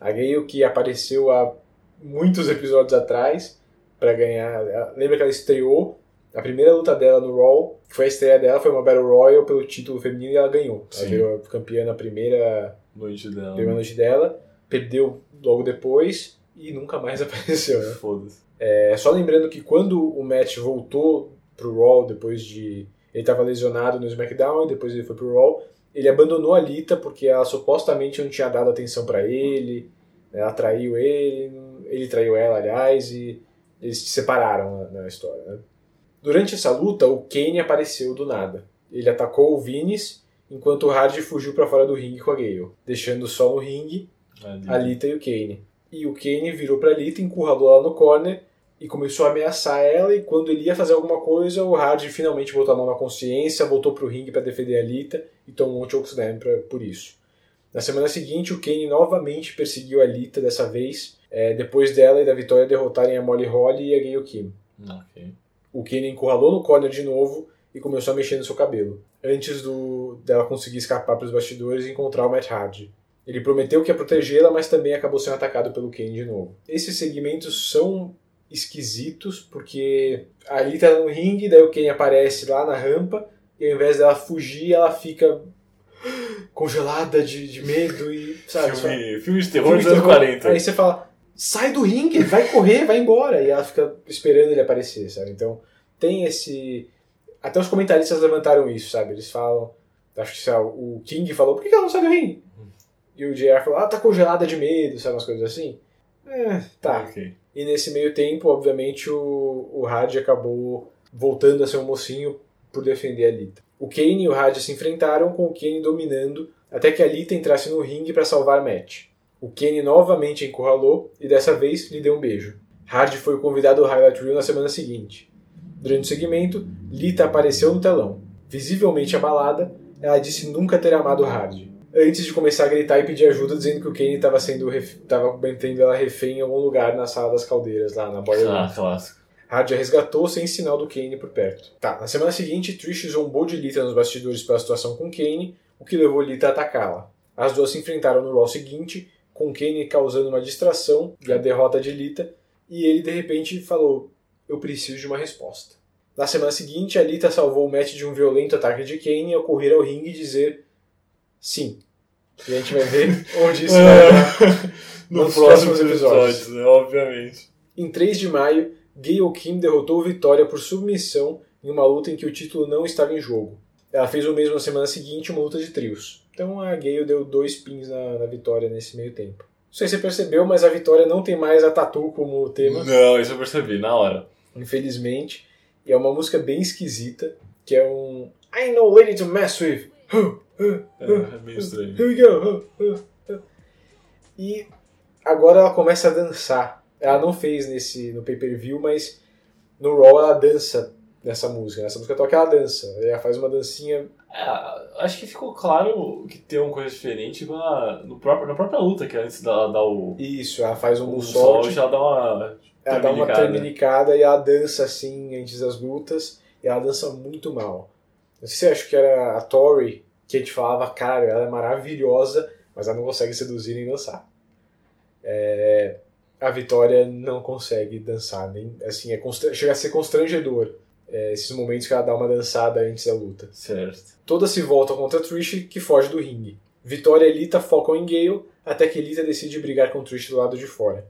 A Gayle que apareceu há muitos episódios atrás para ganhar. ela- Lembra que ela estreou a primeira luta dela no Raw, que foi a estreia dela, foi uma Battle Royal pelo título feminino e ela ganhou. Ela Sim. virou campeã na primeira, Noite dela. primeira noite dela, perdeu logo depois e nunca mais apareceu. Né? Foda-se. É, só lembrando que quando o Matt voltou pro Raw depois de. Ele estava lesionado no SmackDown e depois ele foi pro Raw. Ele abandonou a Lita porque ela supostamente não tinha dado atenção pra ele, né, ela traiu ele, ele traiu ela, aliás, e eles se separaram na, na história. né. Durante essa luta, o Kane apareceu do nada. Ele atacou o Vince enquanto o Hardy fugiu pra fora do ringue com a Gale, deixando só no ringue Ali. a Lita e o Kane. E o Kane virou pra Lita, encurralou ela no corner e começou a ameaçar ela. E quando ele ia fazer alguma coisa, o Hardy finalmente botou a mão na consciência, voltou pro ringue pra defender a Lita e tomou um chokeslam pra- por isso. Na semana seguinte, o Kane novamente perseguiu a Lita, dessa vez, é, depois dela e da vitória derrotarem a Molly Holly e a Gayle Kim. Ok. O Kane encurralou no corner de novo e começou a mexer no seu cabelo, antes do, dela conseguir escapar para os bastidores e encontrar o Matt Hardy. Ele prometeu que ia protegê-la, mas também acabou sendo atacado pelo Kane de novo. Esses segmentos são esquisitos, porque a Lita tá no ringue, daí o Kane aparece lá na rampa, e ao invés dela fugir, ela fica congelada de, de medo e. Sabe, Filme, filme de terror dos anos terror. 40. Aí você fala, sai do ringue, vai correr, vai embora. E ela fica esperando ele aparecer, sabe? Então tem esse. Até os comentaristas levantaram isso, sabe? Eles falam. Acho que lá, o King falou, por que ela não sai do ringue? E o JR falou, ah, tá congelada de medo, sabe? Umas coisas assim. É, tá. Ok. E nesse meio tempo, obviamente, o, o Hardy acabou voltando a ser um mocinho por defender a Lita. O Kane e o Hardy se enfrentaram com o Kane dominando até que a Lita entrasse no ringue para salvar Matt. O Kane novamente encurralou e dessa vez lhe deu um beijo. Hardy foi o convidado do Highlight Reel na semana seguinte. Durante o segmento, Lita apareceu no telão. Visivelmente abalada, ela disse nunca ter amado Hardy. Antes de começar a gritar e pedir ajuda, dizendo que o Kane estava sendo ref... tava mantendo ela refém em algum lugar na sala das caldeiras, lá na Room. Ah, clássico. Hardy a resgatou sem sinal do Kane por perto. Tá, na semana seguinte, Trish zombou de Lita nos bastidores pela situação com Kane, o que levou Lita a atacá-la. As duas se enfrentaram no Raw seguinte, com Kane causando uma distração e a derrota de Lita, e ele de repente falou: Eu preciso de uma resposta. Na semana seguinte, a Lita salvou o match de um violento ataque de Kane ao correr ao ringue e dizer sim. E a gente vai ver onde isso vai dar No nos próximo próximos episódio, episódios. né? Obviamente. Em 3 de maio, Gayle Kim derrotou Vitória por submissão em uma luta em que o título não estava em jogo. Ela fez o mesmo na semana seguinte, uma luta de trios. Então a Gayle deu dois pins na, na Vitória nesse meio tempo. Não sei se você percebeu, mas a Vitória não tem mais a Tatu como tema. Não, isso eu percebi, na hora. Infelizmente. E é uma música bem esquisita, que é um I know lady to mess with. É, meio estranho. Here we go. E agora ela começa a dançar. Ela não fez nesse no pay-per-view, mas no Raw ela dança nessa música. Nessa música toca ela dança. Ela faz uma dancinha. É, acho que ficou claro que tem uma coisa diferente na, no próprio, na própria luta, que é antes dela dar o. Isso, ela faz um o moonsault. ela dá uma. Ela dá uma terminicada e ela dança assim antes das lutas. E ela dança muito mal. Não sei se você acha que era a Tori que a gente falava, cara, ela é maravilhosa, mas ela não consegue seduzir nem dançar. É, a Vitória não consegue dançar, nem assim, é constra- chega a ser constrangedor é, esses momentos que ela dá uma dançada antes da luta. Certo. Todas se voltam contra Trish, que foge do ringue. Vitória e Lita focam em Gale, até que Lita decide brigar com Trish do lado de fora.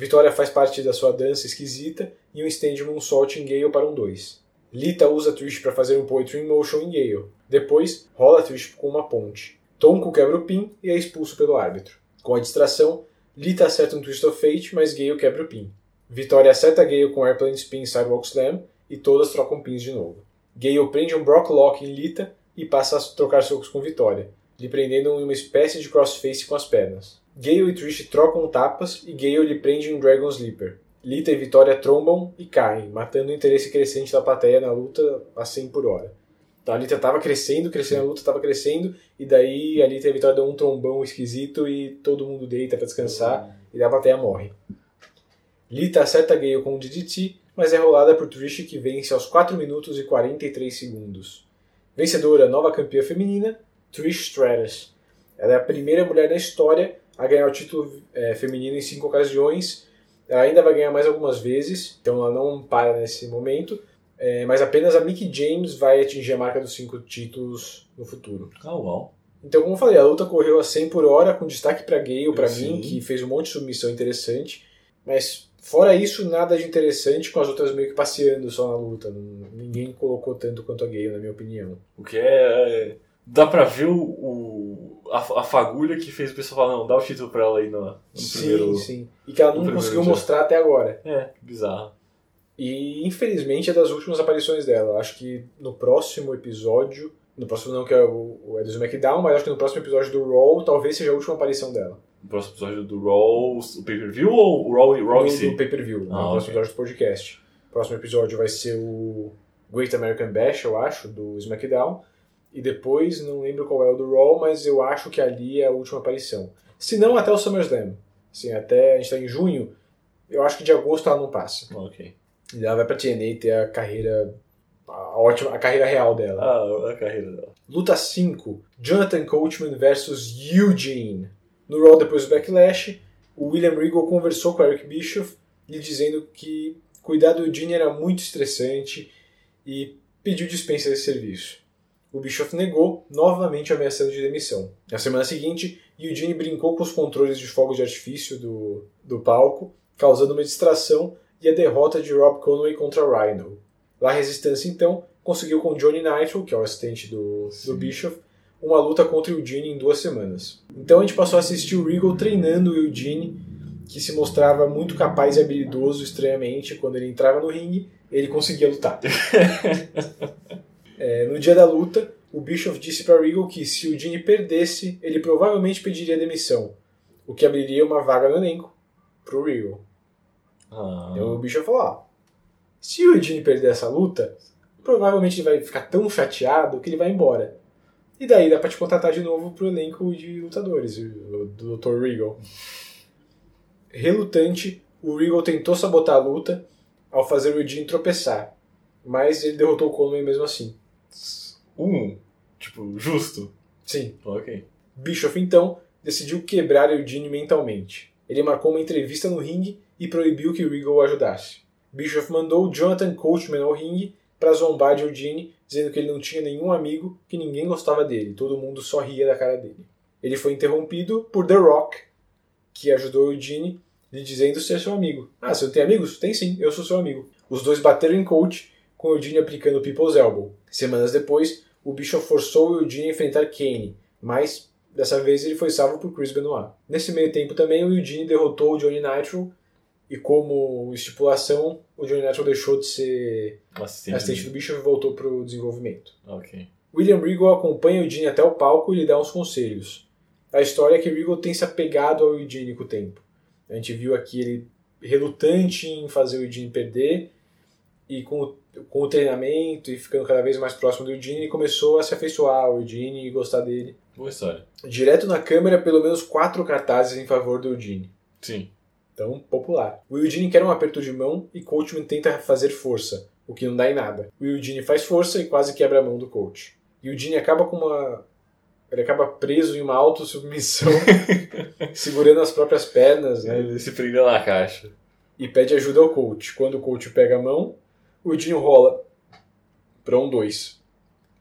Vitória faz parte da sua dança esquisita e um stand moonsault em Gale para um 2. Lita usa Trish para fazer um Poetry in Motion em Gale. Depois, rola Trish com uma ponte. Tonko quebra o pin e é expulso pelo árbitro. Com a distração, Lita acerta um Twist of Fate, mas Gale quebra o pin. Vitória acerta Gale com Airplane Spin Sidewalk Slam e todas trocam pins de novo. Gale prende um Brock Lock em Lita e passa a trocar socos com Vitória, lhe prendendo em uma espécie de crossface com as pernas. Gale e Trish trocam tapas e Gale lhe prende um Dragon Sleeper. Lita e Vitória trombam e caem, matando o interesse crescente da plateia na luta a 100 por hora. Então a Lita tava crescendo, crescendo, a luta tava crescendo, e daí a Lita e a Vitória dão um trombão esquisito e todo mundo deita pra descansar, e daí a plateia morre. Lita acerta Gale com um DDT, mas é rolada por Trish que vence aos 4 minutos e 43 segundos. Vencedora, nova campeã feminina, Trish Stratus. Ela é a primeira mulher na história a ganhar o título eh, feminino em cinco ocasiões. Ela ainda vai ganhar mais algumas vezes, então ela não para nesse momento. Eh, mas apenas a Mickey James vai atingir a marca dos cinco títulos no futuro. Ah, uau. Então, como eu falei, a luta correu a 100 por hora, com destaque para Gale, para mim, que fez um monte de submissão interessante. Mas, fora isso, nada de interessante, com as outras meio que passeando só na luta. Ninguém colocou tanto quanto a Gale, na minha opinião. O que é. Dá pra ver o, o- a, a fagulha que fez o pessoal falar, não, dá o título pra ela aí no, no sim, primeiro. sim. E que ela não conseguiu dia. mostrar até agora. É, bizarro. E, infelizmente, é das últimas aparições dela. Acho que no próximo episódio... No próximo não, que é o, o do SmackDown, mas acho que no próximo episódio do Raw, talvez seja a última aparição dela. No próximo episódio do Raw, o pay-per-view ou o Raw, Raw em si? do pay-per-view, no Ah, próximo episódio do podcast. O próximo episódio vai ser o Great American Bash, eu acho, do SmackDown. E depois, não lembro qual é o do Raw, mas eu acho que ali é a última aparição. Se não, até o SummerSlam. Assim, até a gente tá em junho, eu acho que de agosto ela não passa. Ok. E ela vai pra TNA ter a carreira. A ótima, a carreira real dela. Ah, a carreira dela. Luta 5: Jonathan Coachman versus Eugene. No Raw depois do Backlash, o William Regal conversou com o Eric Bischoff, lhe dizendo que cuidar do Eugene era muito estressante e pediu dispensa desse serviço. O Bischoff negou, novamente ameaçando de demissão. Na semana seguinte, Eugene brincou com os controles de fogo de artifício do, do palco, causando uma distração e a derrota de Rob Conway contra Rhino. La Resistência, então, conseguiu com Johnny Nitro, que é o assistente do, do Bischoff, uma luta contra o Eugene em duas semanas. Então a gente passou a assistir o Regal treinando o Eugene, que se mostrava muito capaz e habilidoso estranhamente. Quando ele entrava no ringue, ele conseguia lutar. É, no dia da luta, o Bischoff disse para Regal que se o Eugene perdesse, ele provavelmente pediria demissão, o que abriria uma vaga no elenco pro Regal. Ah, Então o Bischoff falou: ó, se o Eugene perder essa luta, provavelmente ele vai ficar tão chateado que ele vai embora. E daí dá pra te contratar de novo pro elenco de lutadores, o- do Dr. Regal. Relutante, o Regal tentou sabotar a luta ao fazer o Eugene tropeçar, mas ele derrotou o Conway mesmo assim. Um, tipo, justo. Sim. Ok. Bischoff, então, decidiu quebrar Eugene mentalmente. Ele marcou uma entrevista no ringue e proibiu que Regal o ajudasse. Bischoff mandou Jonathan Coachman ao ringue para zombar de Eugene, dizendo que ele não tinha nenhum amigo, que ninguém gostava dele, todo mundo só ria da cara dele. Ele foi interrompido por The Rock, que ajudou Eugene lhe dizendo ser seu amigo. Ah, você não tem amigos? Tem sim, eu sou seu amigo. Os dois bateram em Coach, com Eugene aplicando People's Elbow. Semanas depois, o Bischoff forçou o Eugene a enfrentar Kane, mas dessa vez ele foi salvo por Chris Benoit. Nesse meio tempo também, o Eugene derrotou o Johnny Nitro e como estipulação, o Johnny Nitro deixou de ser Assistente. assistente do Bischoff e voltou para o desenvolvimento. Ok. William Regal acompanha o Eugene até o palco e lhe dá uns conselhos. A história é que Regal tem se apegado ao Eugene com o tempo. A gente viu aqui ele relutante em fazer o Eugene perder e com o, com o treinamento e ficando cada vez mais próximo do Eugene, ele começou a se afeiçoar ao Eugene e gostar dele. Boa história. Direto na câmera, pelo menos quatro cartazes em favor do Eugene. Sim. Então, popular. O Eugene quer um aperto de mão e Coachman tenta fazer força, o que não dá em nada. O Eugene faz força e quase quebra a mão do coach. E o Eugene acaba com uma. Ele acaba preso em uma autossubmissão, segurando as próprias pernas, né? Ele se prendeu na caixa. E pede ajuda ao coach. Quando o coach pega a mão, o Eugene rola para um 2.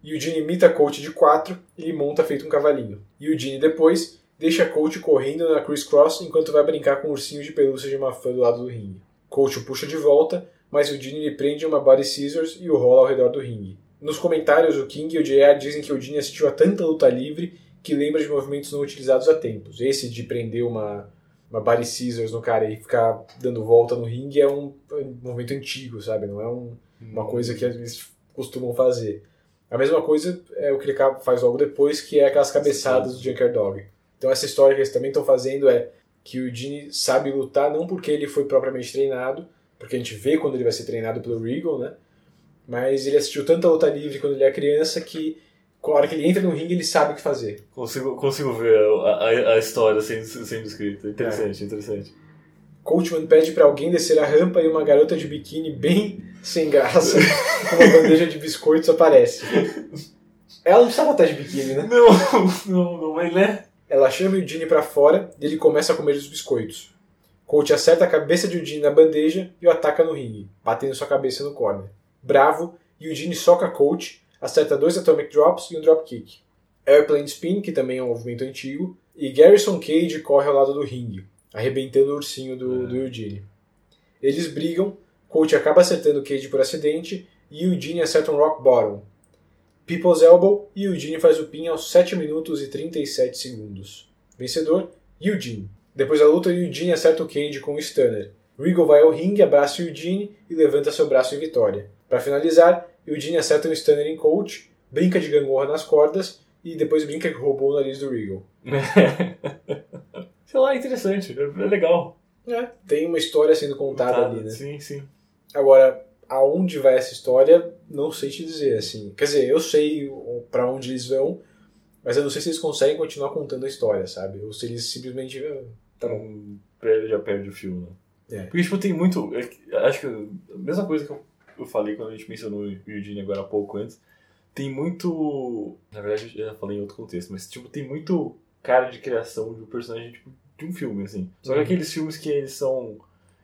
E o Eugene imita coach de 4 e monta feito um cavalinho. E o Eugene depois deixa coach correndo na crisscross enquanto vai brincar com ursinhos de pelúcia de uma fã do lado do ringue. Coach o puxa de volta, mas o Eugene lhe prende uma body scissors e o rola ao redor do ringue. Nos comentários, o King e o JR dizem que o Eugene assistiu a tanta luta livre que lembra de movimentos não utilizados há tempos. Esse de prender uma, uma body scissors no cara e ficar dando volta no ringue é um, um movimento antigo, sabe? Não é um, uma coisa que eles costumam fazer. A mesma coisa é o que ele faz logo depois, que é aquelas cabeçadas do Junker Dog. Então essa história que eles também estão fazendo é que o Eugene sabe lutar não porque ele foi propriamente treinado, porque a gente vê quando ele vai ser treinado pelo Regal, né? Mas ele assistiu tanta luta livre quando ele é criança que na hora que ele entra no ringue ele sabe o que fazer. Consigo, consigo ver a, a, a história sendo, sendo escrita. Interessante, é. interessante. Coachman pede para alguém descer a rampa e uma garota de biquíni bem sem graça, com uma bandeja de biscoitos aparece. Ela não precisava estar de biquíni, né? Não, não, não, mas né? Ela chama o Eugene para fora e ele começa a comer os biscoitos. Coach acerta a cabeça de Eugene na bandeja e o ataca no ringue, batendo sua cabeça no corner. Bravo, Eugene soca Coach, acerta dois Atomic Drops e um Dropkick. Airplane Spin, que também é um movimento antigo, e Garrison Cage corre ao lado do ringue, arrebentando o ursinho do, do Eugene. Eles brigam, Coach acaba acertando Cage por acidente e Eugene acerta um Rock Bottom. People's Elbow e Eugene faz o pin aos 7 minutos e 37 segundos. Vencedor, Eugene. Depois da luta, Eugene acerta o Cage com o Stunner. Regal vai ao ringue, abraça Eugene e levanta seu braço em vitória. Para finalizar, Eugene acerta um Stunner em Coach, brinca de gangorra nas cordas e depois brinca que roubou o nariz do Regal. Sei lá, é interessante, é legal. É, tem uma história sendo contada Contada, ali, né? Sim, sim. Agora, aonde vai essa história, não sei te dizer, assim. Quer dizer, eu sei para onde eles vão, mas eu não sei se eles conseguem continuar contando a história, sabe? Ou se eles simplesmente. ah, Tá bom. Já perde o filme, né? É. Porque, tipo, tem muito. é Acho que a mesma coisa que eu, eu falei quando a gente mencionou o Eugene agora há pouco antes. Tem muito. Na verdade, eu já falei em outro contexto, mas, tipo, tem muito cara de criação de um personagem, tipo, de um filme, assim. Só que Uhum. aqueles filmes que eles são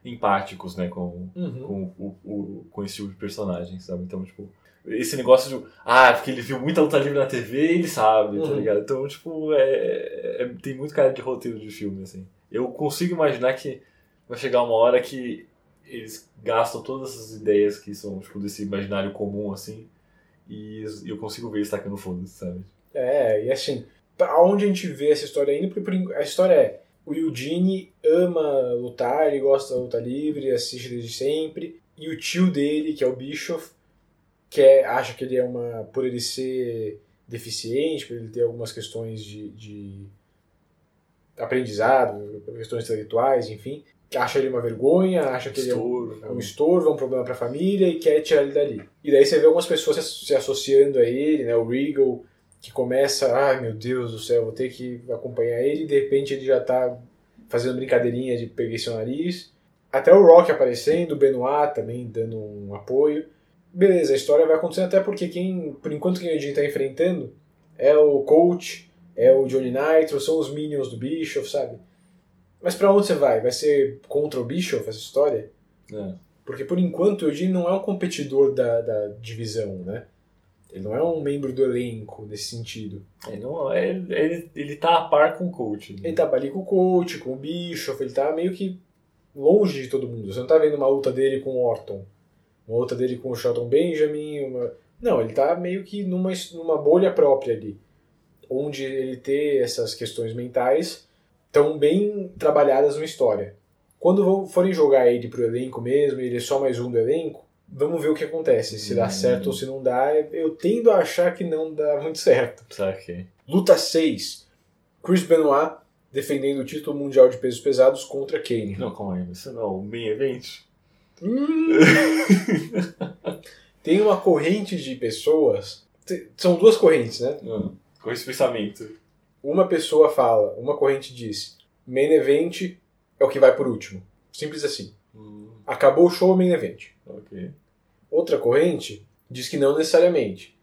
empáticos, né, com, Uhum. com, o, o, com esse tipo de personagem, sabe? Então, tipo, esse negócio de. Ah, porque ele viu muita luta livre na TV e ele sabe, tá Uhum. ligado? Então, tipo, é, é- tem muito cara de roteiro de filme, assim. Eu consigo imaginar que vai chegar uma hora que eles gastam todas essas ideias que são, tipo, desse imaginário comum, assim, e eu consigo ver eles tacando foda sabe? É, e assim, pra onde a gente vê essa história indo? Porque a história é: o Eugene ama lutar, ele gosta da luta livre, assiste desde sempre, e o tio dele, que é o Bischoff, quer, acha que ele é uma. por ele ser deficiente, por ele ter algumas questões de, de aprendizado, questões intelectuais, enfim. Acha ele uma vergonha, acha que ele é um, Estouro. é um estorvo, é um problema para a família e quer tirar ele dali. E daí você vê algumas pessoas se- associando a ele, né? O Regal, que começa, ai meu Deus do céu, vou ter que acompanhar ele, e de repente ele já tá fazendo brincadeirinha de peguei seu nariz. Até o Rock aparecendo, o Benoit também dando um apoio. Beleza, a história vai acontecendo até porque quem, por enquanto quem a gente tá enfrentando é o Coach, é o Johnny Nitro, são os Minions do Bischoff, sabe? Mas pra onde você vai? Vai ser contra o Bischoff essa história? É. Porque por enquanto o Eugene não é um competidor da, da divisão, né? Ele não é um membro do elenco nesse sentido. Ele, não, ele, ele, ele tá a par com o coach. né? Ele tá ali com o coach, com o Bischoff, ele tá meio que longe de todo mundo. Você não tá vendo uma luta dele com o Orton, uma luta dele com o Shelton Benjamin, uma... não, ele tá meio que numa, numa bolha própria ali, onde ele ter essas questões mentais tão bem trabalhadas numa história. Quando forem jogar ele pro elenco mesmo, ele é só mais um do elenco, vamos ver o que acontece, se dá Hum. certo ou se não dá. Eu tendo a achar que não dá muito certo. Saquei. Luta 6. Chris Benoit defendendo o título mundial de pesos pesados contra Kane. Não, calma aí, isso não é o main event? Tem uma corrente de pessoas. São duas correntes, né? Com esse pensamento. Uma pessoa fala, uma corrente diz: main event é o que vai por último. Simples assim. Acabou o show, main event. Ok. Outra corrente diz que não necessariamente.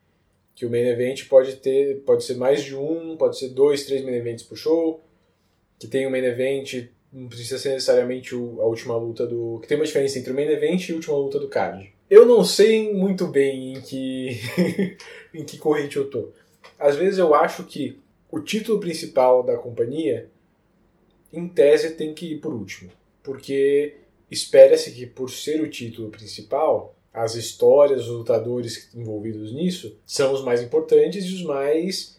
Que o main event pode ter, pode ser mais de um, pode ser dois, três main events por show. Que tem o main event, não precisa ser necessariamente o- a última luta do. Que tem uma diferença entre o main event e a última luta do card. Eu não sei muito bem em que, em que corrente eu tô. Às vezes eu acho que o título principal da companhia, em tese, tem que ir por último. Porque espera-se que, por ser o título principal, as histórias, os lutadores envolvidos nisso são os mais importantes e os mais.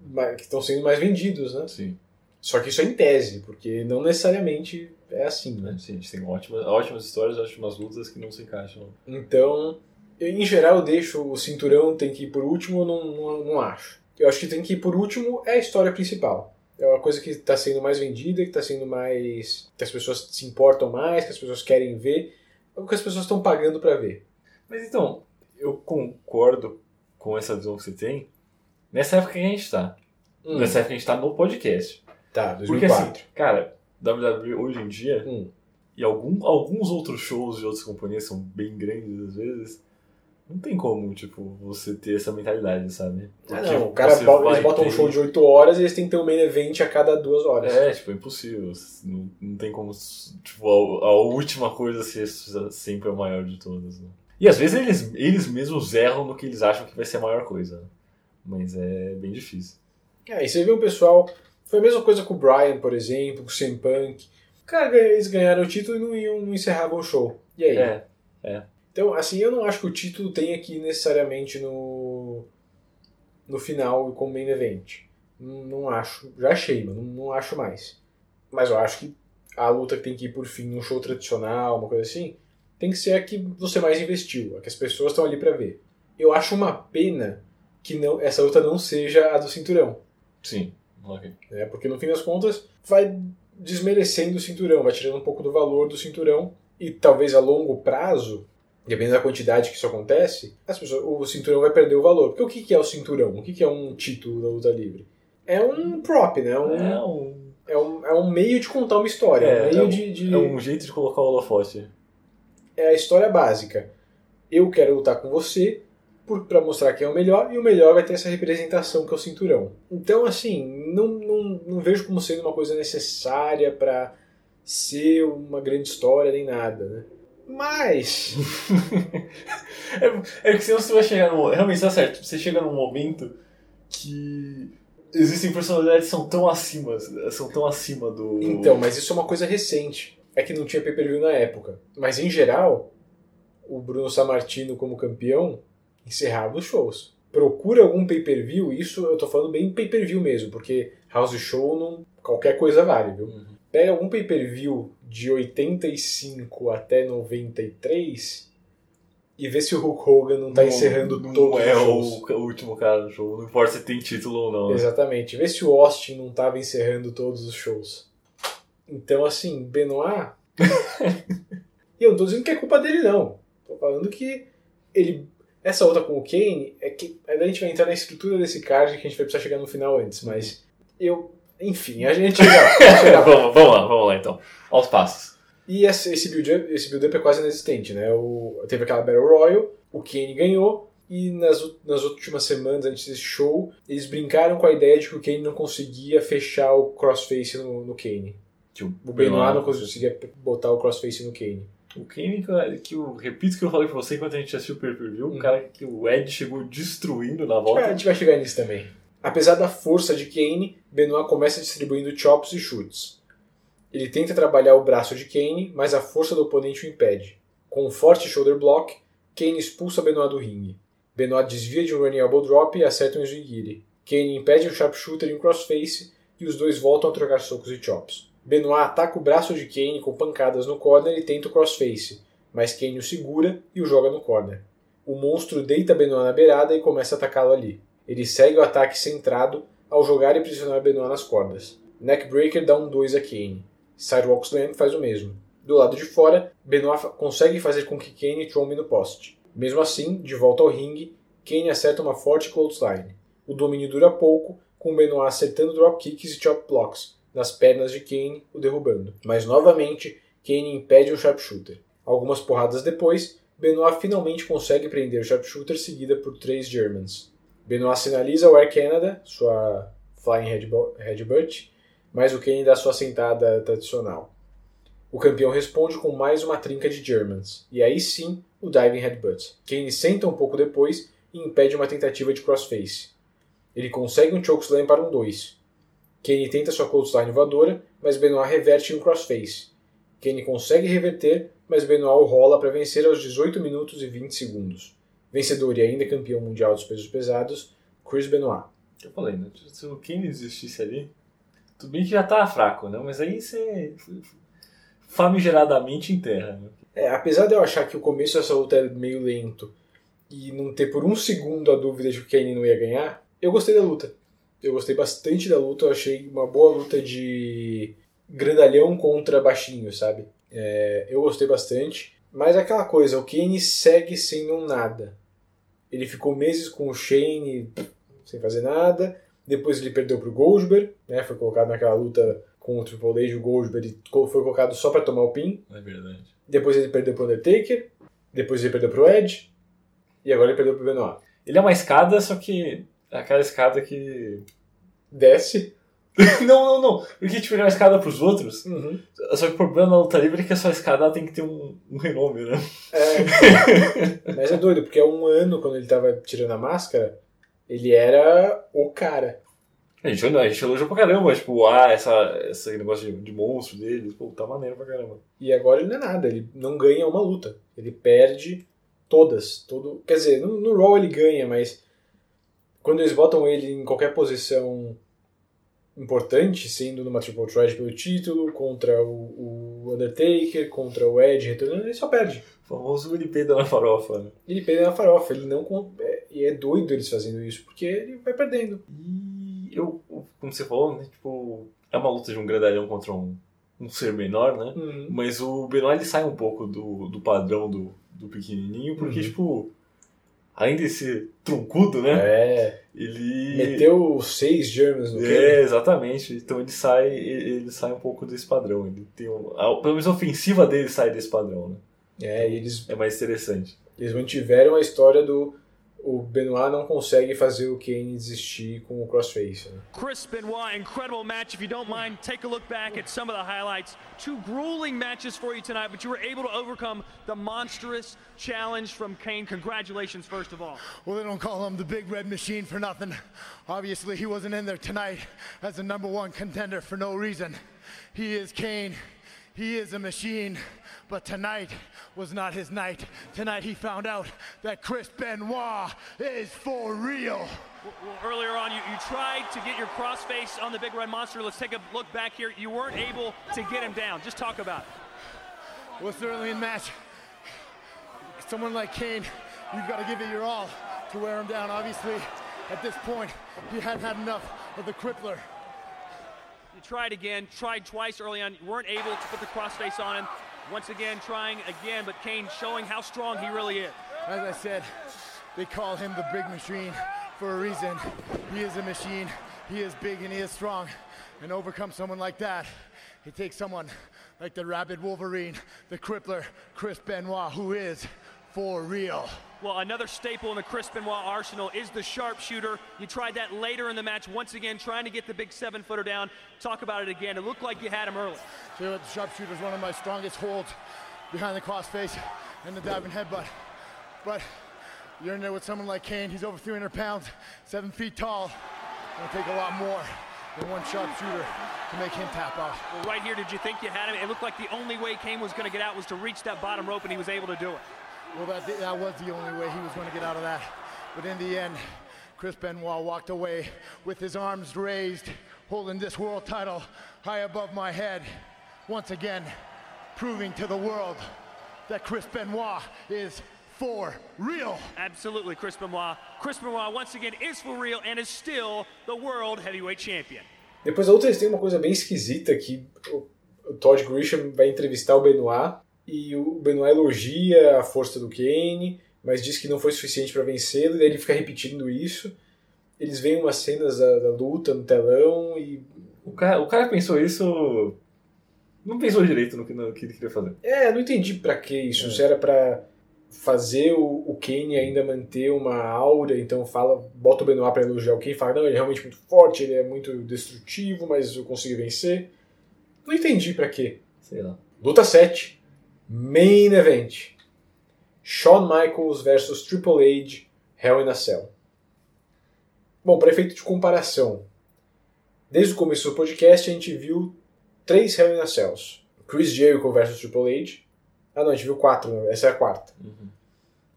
ma- que estão sendo mais vendidos, né? Sim. Só que isso é em tese, porque não necessariamente é assim, né? Sim, a gente tem ótimas, ótimas histórias, ótimas lutas que não se encaixam. Então, eu, em geral, eu deixo o cinturão tem que ir por último, eu não, não, não acho. Eu acho que tem que ir por último é a história principal. É uma coisa que está sendo mais vendida, que está sendo mais. que as pessoas se importam mais, que as pessoas querem ver, é o que as pessoas estão pagando para ver. Mas então, eu concordo com essa visão que você tem nessa época que a gente tá. Hum. Nessa época que a gente tá no podcast. Tá, Porque 2004. assim, cara, WWE hoje em dia, Hum. e algum, alguns outros shows de outras companhias são bem grandes às vezes, não tem como, tipo, você ter essa mentalidade, sabe? Ah, Porque não, o cara você bo- vai eles botam um ter- show de 8 horas e eles têm que ter um main event a cada duas horas. É, tipo, é impossível. Não, não tem como, tipo, a, a última coisa ser sempre a maior de todas, né? E às vezes eles, eles mesmos erram no que eles acham que vai ser a maior coisa, né? Mas é bem difícil. É, e você vê um pessoal. Foi a mesma coisa com o Brian, por exemplo, com o CM Punk. Cara, eles ganharam o título e não, iam, não encerravam o show. E aí? É, é. Então, assim, eu não acho que o título tenha que ir necessariamente no. no final como main event. Não, não acho. Já achei, mas não, não acho mais. Mas eu acho que a luta que tem que ir por fim num show tradicional, uma coisa assim, tem que ser a que você mais investiu, a que as pessoas estão ali pra ver. Eu acho uma pena que não, essa luta não seja a do cinturão. Sim, ok. né? Porque no fim das contas vai desmerecendo o cinturão, vai tirando um pouco do valor do cinturão e talvez a longo prazo, dependendo da quantidade que isso acontece, as pessoas, o cinturão vai perder o valor. Porque o que que é o cinturão? O que que é um título da luta livre? É um prop, né? Um, É um, é um, é um meio de contar uma história, é, um meio é um- de, de- é um jeito de colocar o holofote. é a história básica. Eu quero lutar com você para mostrar quem é o melhor, e o melhor vai ter essa representação que é o cinturão. Então, assim, não, não, não vejo como sendo uma coisa necessária para ser uma grande história nem nada, né? Mas. É, é que senão você vai chegar num. Realmente, tá certo. Você chega num momento que existem personalidades que são tão acima, são tão acima do. Então, mas isso é uma coisa recente. É que não tinha pay-per-view na época. Mas, em geral, o Bruno Sammartino como campeão encerrava os shows. Procura algum pay-per-view, isso eu tô falando bem pay-per-view mesmo, porque House Show não, qualquer coisa vale, viu? Pega algum pay-per-view de 85 até 93 e vê se o Hulk Hogan não tá Não- encerrando não todos é os shows. o, o último cara do show. Não importa se tem título ou não. né? Exatamente. Vê se o Austin não tava encerrando todos os shows. Então, assim, Benoit. e eu não tô dizendo que é culpa dele, não. Tô falando que ele. Essa outra com o Kane é que. Aí a gente vai entrar na estrutura desse card que a gente vai precisar chegar no final antes, mas. Eu. Enfim, a gente chega lá. a gente chega lá. vamos, vamos lá, vamos lá então. Aos passos. E esse, esse build-up esse build é quase inexistente, né? O, teve aquela Battle Royal, o Kane ganhou, e nas, nas últimas semanas antes desse show, eles brincaram com a ideia de que o Kane não conseguia fechar o crossface no, no Kane. Que o O Benoit não conseguia botar o crossface no Kane. O Kane, cara, que eu repito que eu falei pra você enquanto a gente assistiu o pay-per-view, Hum. o cara que o Ed chegou destruindo na É, a volta. gente vai chegar nisso também. Apesar da força de Kane, Benoit começa distribuindo chops e chutes. Ele tenta trabalhar o braço de Kane, mas a força do oponente o impede. Com um forte shoulder block, Kane expulsa Benoit do ringue. Benoit desvia de um running elbow drop e acerta um Zwingiri. Kane impede um sharpshooter e um crossface e os dois voltam a trocar socos e chops. Benoit ataca o braço de Kane com pancadas no corner e tenta o crossface, mas Kane o segura e o joga no corner. O monstro deita Benoit na beirada e começa a atacá-lo ali. Ele segue o ataque centrado ao jogar e pressionar Benoit nas cordas. Neckbreaker dá um 2 a Kane. Sidewalk Slam faz o mesmo. Do lado de fora, Benoit consegue fazer com que Kane trombe no poste. Mesmo assim, de volta ao ringue, Kane acerta uma forte clothesline. O domínio dura pouco, com Benoit acertando dropkicks e chop blocks nas pernas de Kane, o derrubando. Mas novamente, Kane impede um sharpshooter. Algumas porradas depois, Benoit finalmente consegue prender o sharpshooter seguida por três Germans. Benoit sinaliza o Air Canada, sua Flying Headbutt, mas o Kane dá sua sentada tradicional. O campeão responde com mais uma trinca de Germans, e aí sim o Diving Headbutt. Kane senta um pouco depois e impede uma tentativa de crossface. Ele consegue um chokeslam para um 2. Kane tenta sua clothesline voadora, mas Benoit reverte em um crossface. Kane consegue reverter, mas Benoit rola para vencer aos 18 minutos e 20 segundos. Vencedor e ainda campeão mundial dos pesos pesados, Chris Benoit. Eu falei, né? Se o Kane existisse ali, tudo bem que já tá fraco, né? Mas aí você famigeradamente enterra. Né? É, apesar de eu achar que o começo dessa luta é meio lento e não ter por um segundo a dúvida de que o Kane não ia ganhar, eu gostei da luta. Eu gostei bastante da luta, eu achei uma boa luta de grandalhão contra baixinho, sabe? É, eu gostei bastante. Mas é aquela coisa, o Kane segue sendo um nada. Ele ficou meses com o Shane sem fazer nada. Depois ele perdeu pro Goldberg, né? Foi colocado naquela luta com o Triple H e o Goldberg. Foi colocado só para tomar o pin. É verdade. Depois ele perdeu pro Undertaker. Depois ele perdeu pro Edge. E agora ele perdeu pro Benoit. Ele é uma escada, só que é aquela escada que. Desce. não, não, não. Porque tipo, ele é uma escada pros outros. Uhum. Só que o problema na luta livre é que essa escada tem que ter um, um renome, né? É. Mas é doido, porque há um ano, quando ele tava tirando a máscara, ele era o cara. A gente, a gente elogiou pra caramba, tipo, ah, essa, esse negócio de, de monstro dele, pô, tá maneiro pra caramba. E agora ele não é nada, ele não ganha uma luta. Ele perde todas. Todo, quer dizer, no, no Raw ele ganha, mas quando eles botam ele em qualquer posição importante, sendo numa Triple Threat pelo título, contra o, o Undertaker, contra o Edge, retornando, ele só perde. O famoso ele peida na farofa, né? Ele peida na farofa, ele não. É, e é doido eles fazendo isso, porque ele vai perdendo. E eu, como você falou, né, tipo, é uma luta de um grandalhão contra um, um ser menor, né? Uhum. Mas o Benoit ele sai um pouco do, do padrão do, do pequenininho, porque, Uhum. tipo, além de ser truncudo, né? É. Ele. Meteu seis Germans no É, Kane. exatamente. Então ele sai, ele sai um pouco desse padrão. Ele tem um, a, pelo menos a ofensiva dele sai desse padrão, né? É, eles, É mais interessante. eles mantiveram a história do. O Benoit não consegue fazer o Kane desistir com o crossface. Né? Chris Benoit, incredible match. If you don't mind, take a look back at some of the highlights. Two grueling matches for you tonight, but you were able to overcome the monstrous challenge from Kane. Congratulations, first of all. Well, they don't call him the Big Red Machine for nothing. Obviously, he wasn't in there tonight as the number one contender for no reason. He is Kane. He is a machine. But tonight was not his night. Tonight he found out that Chris Benoit is for real. Well, earlier on, you, you tried to get your crossface on the Big Red Monster. Let's take a look back here. You weren't able to get him down. Just talk about it. Well, certainly in match, someone like Kane, you've got to give it your all to wear him down. Obviously, at this point, he hadn't had enough of the crippler. You tried again, tried twice early on. You weren't able to put the crossface on him. Once again, trying again, but Kane showing how strong he really is. As I said, they call him the big machine for a reason. He is a machine. He is big and he is strong. And overcome someone like that, it takes someone like the rabid Wolverine, the crippler, Chris Benoit, who is for real. Well, another staple in the Chris Benoit arsenal is the sharpshooter. You tried that later in the match, once again, trying to get the big seven footer down. Talk about it again. It looked like you had him early. What, the sharpshooter is one of my strongest holds behind the crossface and the diving headbutt. But you're in there with someone like Kane. He's over 300 pounds, seven feet tall. It'll take a lot more than one sharpshooter to to make him tap out. Well, right here, did you think you had him? It looked like the only way Kane was going to get out was to reach that bottom rope, and he was able to do it. Well, that, that was the only way he was going to get out of that. But in the end, Chris Benoit walked away with his arms raised, holding this world title high above my head. Once again, proving to the world that Chris Benoit is for real. Absolutely, Chris Benoit. Chris Benoit, once again, is for real and is still the World Heavyweight Champion. Depois a outra têm uma coisa bem esquisita que o, o Todd Grisham vai entrevistar o Benoit e o Benoit elogia a força do Kane, mas diz que não foi suficiente para vencê-lo, e daí ele fica repetindo isso. Eles veem umas cenas da, da luta no telão e. O cara, o cara pensou isso. Não pensou direito no que, no que ele queria fazer. É, não entendi pra que isso. Se era pra fazer o, o Kane ainda manter uma aura, então fala, bota o Benoit pra elogiar o Kane, fala, não, ele é realmente muito forte, ele é muito destrutivo, mas eu consegui vencer. Não entendi pra quê. Sei lá. Luta 7. Main Event. Shawn Michaels versus Triple H, Hell in a Cell. Bom, para efeito de comparação, desde o começo do podcast a gente viu três Hell in a Cells. Chris Jericho versus Triple H. Ah não, a gente viu quatro, né? essa é a quarta.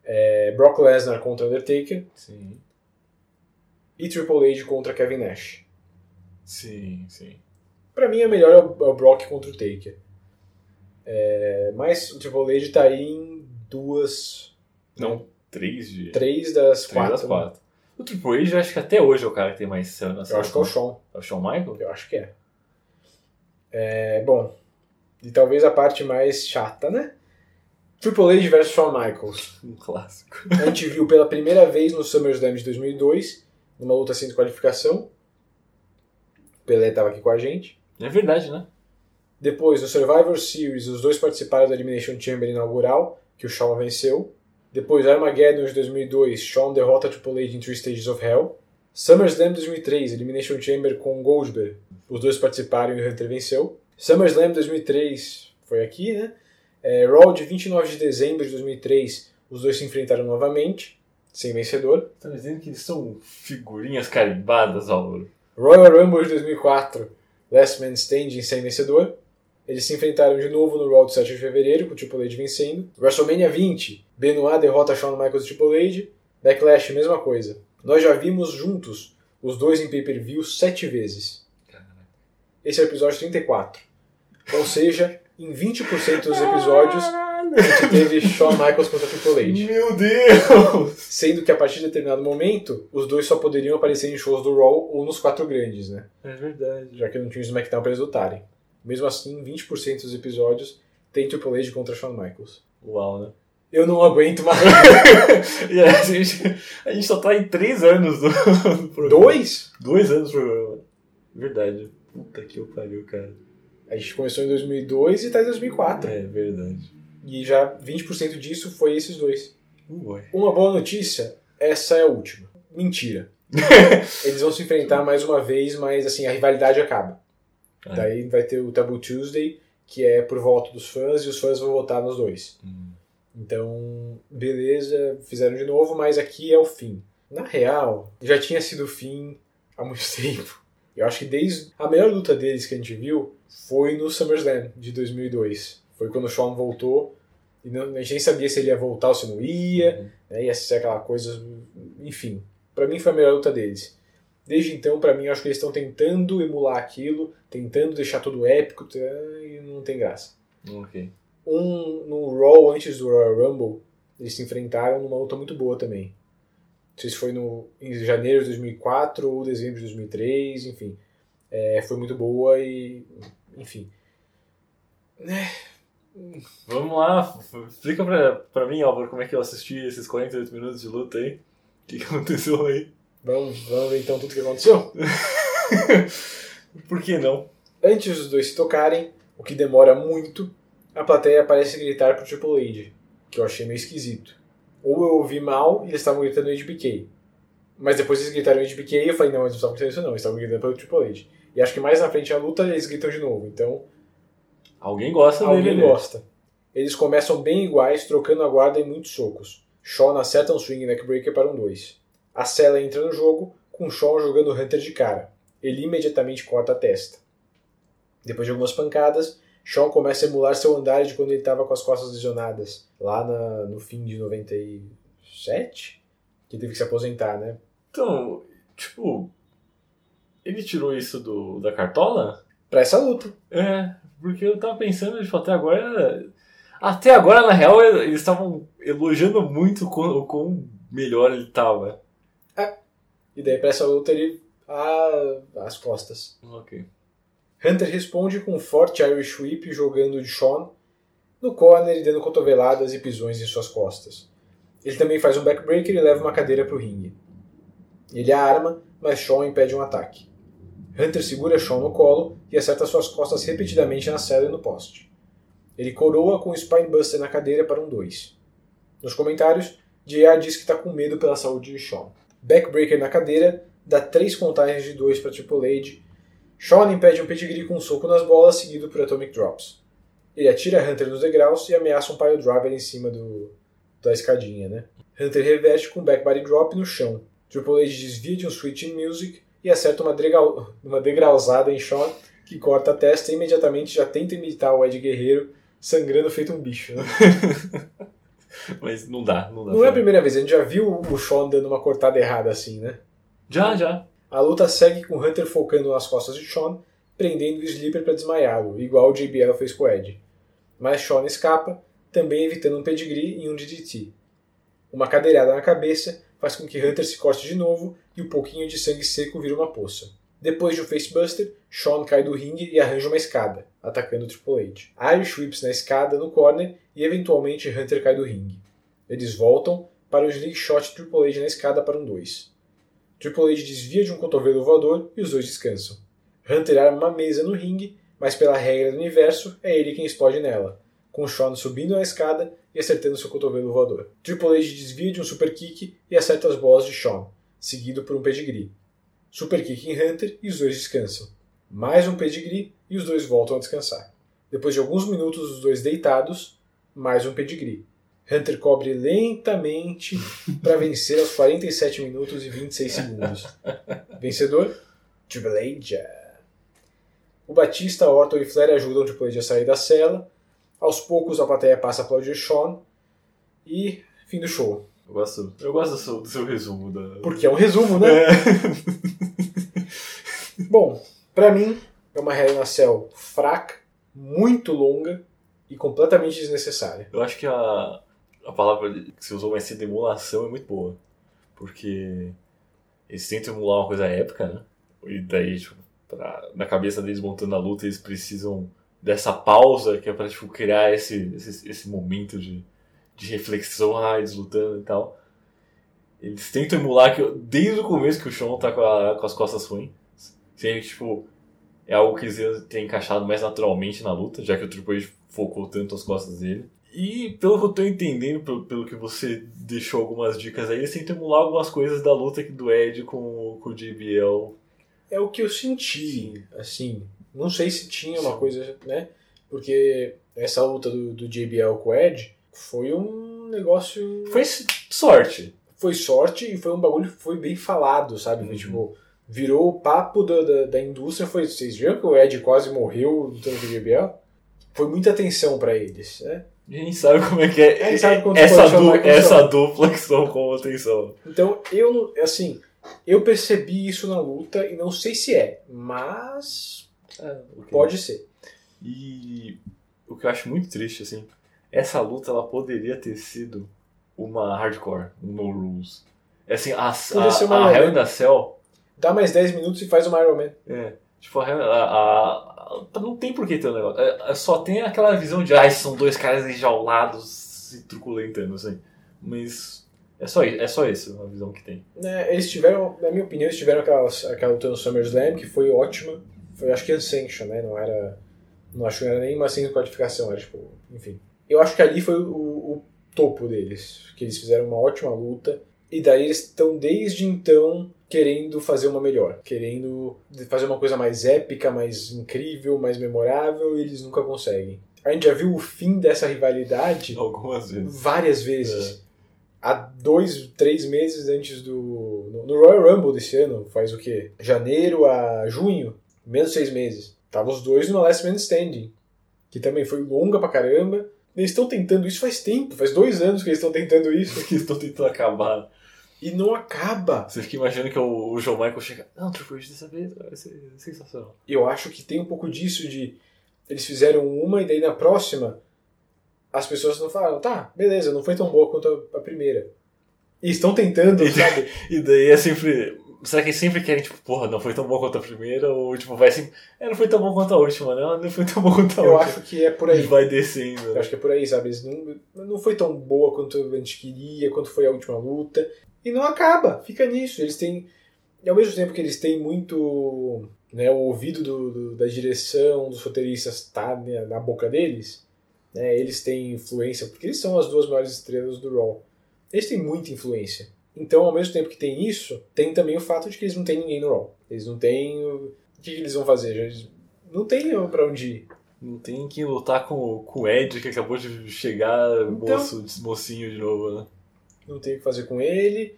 É, Brock Lesnar contra Undertaker. Sim. E Triple H contra Kevin Nash. Sim, sim. Pra mim, a melhor é o, é o Brock contra o Taker. É, mas o Triple H tá aí em duas. Não, três de. Três das Três quatro. das quatro. O Triple H, eu acho que até hoje é o cara que tem mais céu na Eu acho que é o Shawn. É o Shawn Michael? Eu acho que é. É, bom, e talvez a parte mais chata, né? Triple H versus Shawn Michaels. Um clássico. A gente viu pela primeira vez no SummerSlam de 2002, numa luta sem desqualificação. Pelé estava aqui com a gente. É verdade, né? Depois, no Survivor Series, os dois participaram da Elimination Chamber inaugural, que o Shawn venceu. Depois, Armageddon de 2002, Shawn derrota Triple H em Three Stages of Hell. SummerSlam 2003, Elimination Chamber com Goldberg. Os dois participaram e o Hunter venceu. SummerSlam 2003, foi aqui, né? É, Raw de 29 de dezembro de 2003, os dois se enfrentaram novamente, sem vencedor. Tá me dizendo que eles são figurinhas carimbadas, Álvaro. Royal Rumble de 2004, Last Man Standing sem vencedor. Eles se enfrentaram de novo no Raw de 7 de fevereiro, com o Triple H vencendo. WrestleMania 20, Benoit derrota Shawn Michaels e Triple H. Backlash, mesma coisa. Nós já vimos juntos os dois em pay-per-view sete vezes. Esse é o episódio 34. Ou seja, em 20% dos episódios, a gente teve Shawn Michaels contra Triple H. Meu Deus! Sendo que a partir de determinado momento, os dois só poderiam aparecer em shows do Raw ou nos quatro grandes, né? É verdade. Já que não tinha o SmackDown pra eles lutarem. Mesmo assim, 20% dos episódios tem Triple H contra Shawn Michaels. Uau, né? Eu não aguento mais. E a, gente, a gente só tá em três anos do, do programa. Dois? Dois anos do programa. Verdade. Puta que eu pariu, cara. A gente começou em 2002 e tá em 2004. É verdade. E já 20% disso foi esses dois. Ué. Uma boa notícia, essa é a última. Mentira. Eles vão se enfrentar mais uma vez, mas assim, a rivalidade acaba. É. Daí vai ter o Taboo Tuesday, que é por voto dos fãs, e os fãs vão votar nos dois. Então, beleza, fizeram de novo, mas aqui é o fim. Na real, já tinha sido o fim há muito tempo. Eu acho que desde a melhor luta deles que a gente viu foi no SummerSlam de 2002. Foi quando o Shawn voltou e não, a gente nem sabia se ele ia voltar ou se não ia, né, ia ser aquela coisa, enfim. Pra mim foi a melhor luta deles. Desde então, pra mim, acho que eles estão tentando emular aquilo, tentando deixar tudo épico tá, e não tem graça. Ok. Um no Raw antes do Royal Rumble, eles se enfrentaram numa luta muito boa também. Não sei se foi no, em janeiro de 2004 ou dezembro de 2003, enfim. É, foi muito boa e. Enfim. Vamos lá, explica pra, pra mim, Álvaro, como é que eu assisti esses 48 minutos de luta aí. O que, que aconteceu aí? Vamos, vamos ver então tudo que aconteceu? Por que não? Antes dos dois se tocarem, o que demora muito, a plateia parece gritar pro Triple H, que eu achei meio esquisito. Ou eu ouvi mal e eles estavam gritando HBK. Mas depois eles gritaram HBK e eu falei, não, eles não estavam gritando isso não, eles estavam gritando pelo Triple H. E acho que mais na frente da luta eles gritam de novo, então Alguém gosta alguém dele, né? gosta. Eles começam bem iguais, trocando a guarda em muitos socos. Shawn acerta um swing neckbreaker para um 2. A Cela entra no jogo, com Shawn jogando Hunter de cara. Ele imediatamente corta a testa. Depois de algumas pancadas, Shawn começa a emular seu andar de quando ele estava com as costas lesionadas, lá na- no fim de 97, que teve que se aposentar, né? Então, tipo, ele tirou isso do, da cartola? Pra essa luta. É, porque eu tava pensando, tipo, até agora. Até agora, na real, eles estavam elogiando muito o quão, o quão melhor ele tava. E daí pra essa luta ele. Ah, as costas. Ok. Hunter responde com um forte Irish Whip jogando de Shawn no corner e dando cotoveladas e pisões em suas costas. Ele também faz um backbreaker e leva uma cadeira para o ringue. Ele a arma, mas Shawn impede um ataque. Hunter segura Shawn no colo e acerta suas costas repetidamente na cela e no poste. Ele coroa com o Spinebuster na cadeira para um 2. Nos comentários, JR diz que está com medo pela saúde de Shawn. Backbreaker na cadeira, dá três contagens de 2 para Triple H Shawn impede um pedigree com um soco nas bolas, seguido por Atomic Drops. Ele atira Hunter nos degraus e ameaça um pile driver em cima do, da escadinha, né? Hunter reveste com um back body drop no chão. Triple H desvia de um switch in music e acerta uma, degrau, uma degrauzada em Shawn, que corta a testa e imediatamente já tenta imitar o Ed Guerreiro, sangrando feito um bicho. Né? Mas não dá, não dá. Não é a primeira vez, a gente já viu o Shawn dando uma cortada errada assim, né? Já, já. A luta segue com Hunter focando nas costas de Shawn, prendendo o Sleeper para desmaiá-lo, igual o JBL fez com o Ed. Mas Shawn escapa, também evitando um pedigree e um DDT. Uma cadeirada na cabeça faz com que Hunter se corte de novo e um pouquinho de sangue seco vira uma poça. Depois de um facebuster, Shawn cai do ringue e arranja uma escada, atacando Triple H. Irish whips na escada no corner e eventualmente Hunter cai do ringue. Eles voltam para o slingshot Triple H na escada para um 2. Triple H desvia de um cotovelo voador e os dois descansam. Hunter arma uma mesa no ringue, mas pela regra do universo, é ele quem explode nela, com Shawn subindo na escada e acertando seu cotovelo voador. Triple H desvia de um super kick e acerta as bolas de Shawn, seguido por um pedigree. Super kick em Hunter e os dois descansam. Mais um pedigree e os dois voltam a descansar. Depois de alguns minutos os dois deitados, mais um pedigree. Hunter cobre lentamente para vencer aos 47 minutos e 26 segundos. Vencedor? Triple H. O Batista, Orton e Flair ajudam H a sair da cela. Aos poucos a plateia passa a aplaudir Shawn. E fim do show. Eu gosto, eu gosto do, seu, do seu resumo. Da... Porque é um resumo, né? É. Bom, pra mim é uma Hell in a Cell fraca, muito longa e completamente desnecessária. Eu acho que a, a palavra que você usou mais cedo, emulação, é muito boa. Porque eles tentam emular uma coisa épica, né? E daí, tipo, pra, na cabeça deles montando a luta, eles precisam dessa pausa que é pra tipo, criar esse, esse, esse momento de, de reflexão, ah, eles lutando e tal. Eles tentam emular que desde o começo que o Sean tá com, a- com as costas ruins. Que, tipo, é algo que eles ter encaixado mais naturalmente na luta, já que o Triple H focou tanto as costas dele. E pelo que eu tô entendendo, pelo, pelo que você deixou algumas dicas aí, eles tentam emular algumas coisas da luta do Ed com, com o JBL. É o que eu senti, assim. Não sei se tinha uma coisa, né? Porque essa luta do, do JBL com o Ed foi um negócio. Foi sorte. Foi sorte e foi um bagulho que foi bem falado, sabe? Uhum. Foi, Tipo, virou o papo da, da, da indústria. Foi, vocês viram que o Ed quase morreu lutando com o JBL? Foi muita atenção pra eles, né? A gente sabe como é que é, A essa, pode chamar du atenção. essa dupla que estão com atenção. Então, eu, assim, eu percebi isso na luta e não sei se é, mas pode ser. E o que eu acho muito triste, assim, essa luta ela poderia ter sido uma hardcore, um no rules. É Assim, a, Podia a, a Iron Hell in the Cell, Dá mais 10 minutos e faz uma Iron Man. é, tipo, a, a, a- não tem por que ter um negócio. É, é, só tem aquela visão de, ah, são dois caras enjaulados se truculentando, assim. Mas é só, é só isso a visão que tem. né, eles tiveram, na minha opinião, eles tiveram aquela, aquela luta no SummerSlam que foi ótima. Foi acho que Unsanctioned, né? Não era. Não acho que não era nem uma sem qualificação, era tipo. Enfim. Eu acho que ali foi o, o topo deles. Que eles fizeram uma ótima luta. E daí eles estão desde então querendo fazer uma melhor. Querendo fazer uma coisa mais épica, mais incrível, mais memorável, e eles nunca conseguem. A gente já viu o fim dessa rivalidade Algumas vezes. várias vezes. Há dois, três meses antes do. No, Royal Rumble desse ano, faz o quê? Janeiro a junho, menos seis meses. Tava os dois no Last Man Standing, que também foi longa pra caramba. Eles estão tentando isso faz tempo, faz dois anos que eles estão tentando isso. que eles estão tentando acabar. E não acaba. Você fica imaginando que o, o John Michael chega. Não, H dessa vez vai ser sensacional. Eu acho que tem um pouco disso de. Eles fizeram uma e daí na próxima as pessoas não falaram, tá, beleza, não foi tão boa quanto a, a primeira. E estão tentando, E, sabe? e daí é sempre. Será que eles sempre querem, tipo, porra, não foi tão bom quanto a primeira? Ou, tipo, vai sempre. É, não foi tão bom quanto a última, não, não foi tão bom quanto a Eu última. acho que é por aí. E vai descendo. Eu acho que é por aí, sabe? Eles não, não foi tão boa quanto a gente queria, quanto foi a última luta. E não acaba, fica nisso. Eles têm. E ao mesmo tempo que eles têm muito. Né, o ouvido do, do- da direção, dos roteiristas tá né, na boca deles, né, eles têm influência, porque eles são as duas maiores estrelas do Raw. Eles têm muita influência. Então, ao mesmo tempo que tem isso, tem também o fato de que eles não têm ninguém no Raw. Eles não têm. O que eles vão fazer? Eles não tem pra onde ir. Não tem que lutar com, com o Ed, que acabou de chegar Então- moço, mocinho de novo, né? Não tem o que fazer com ele.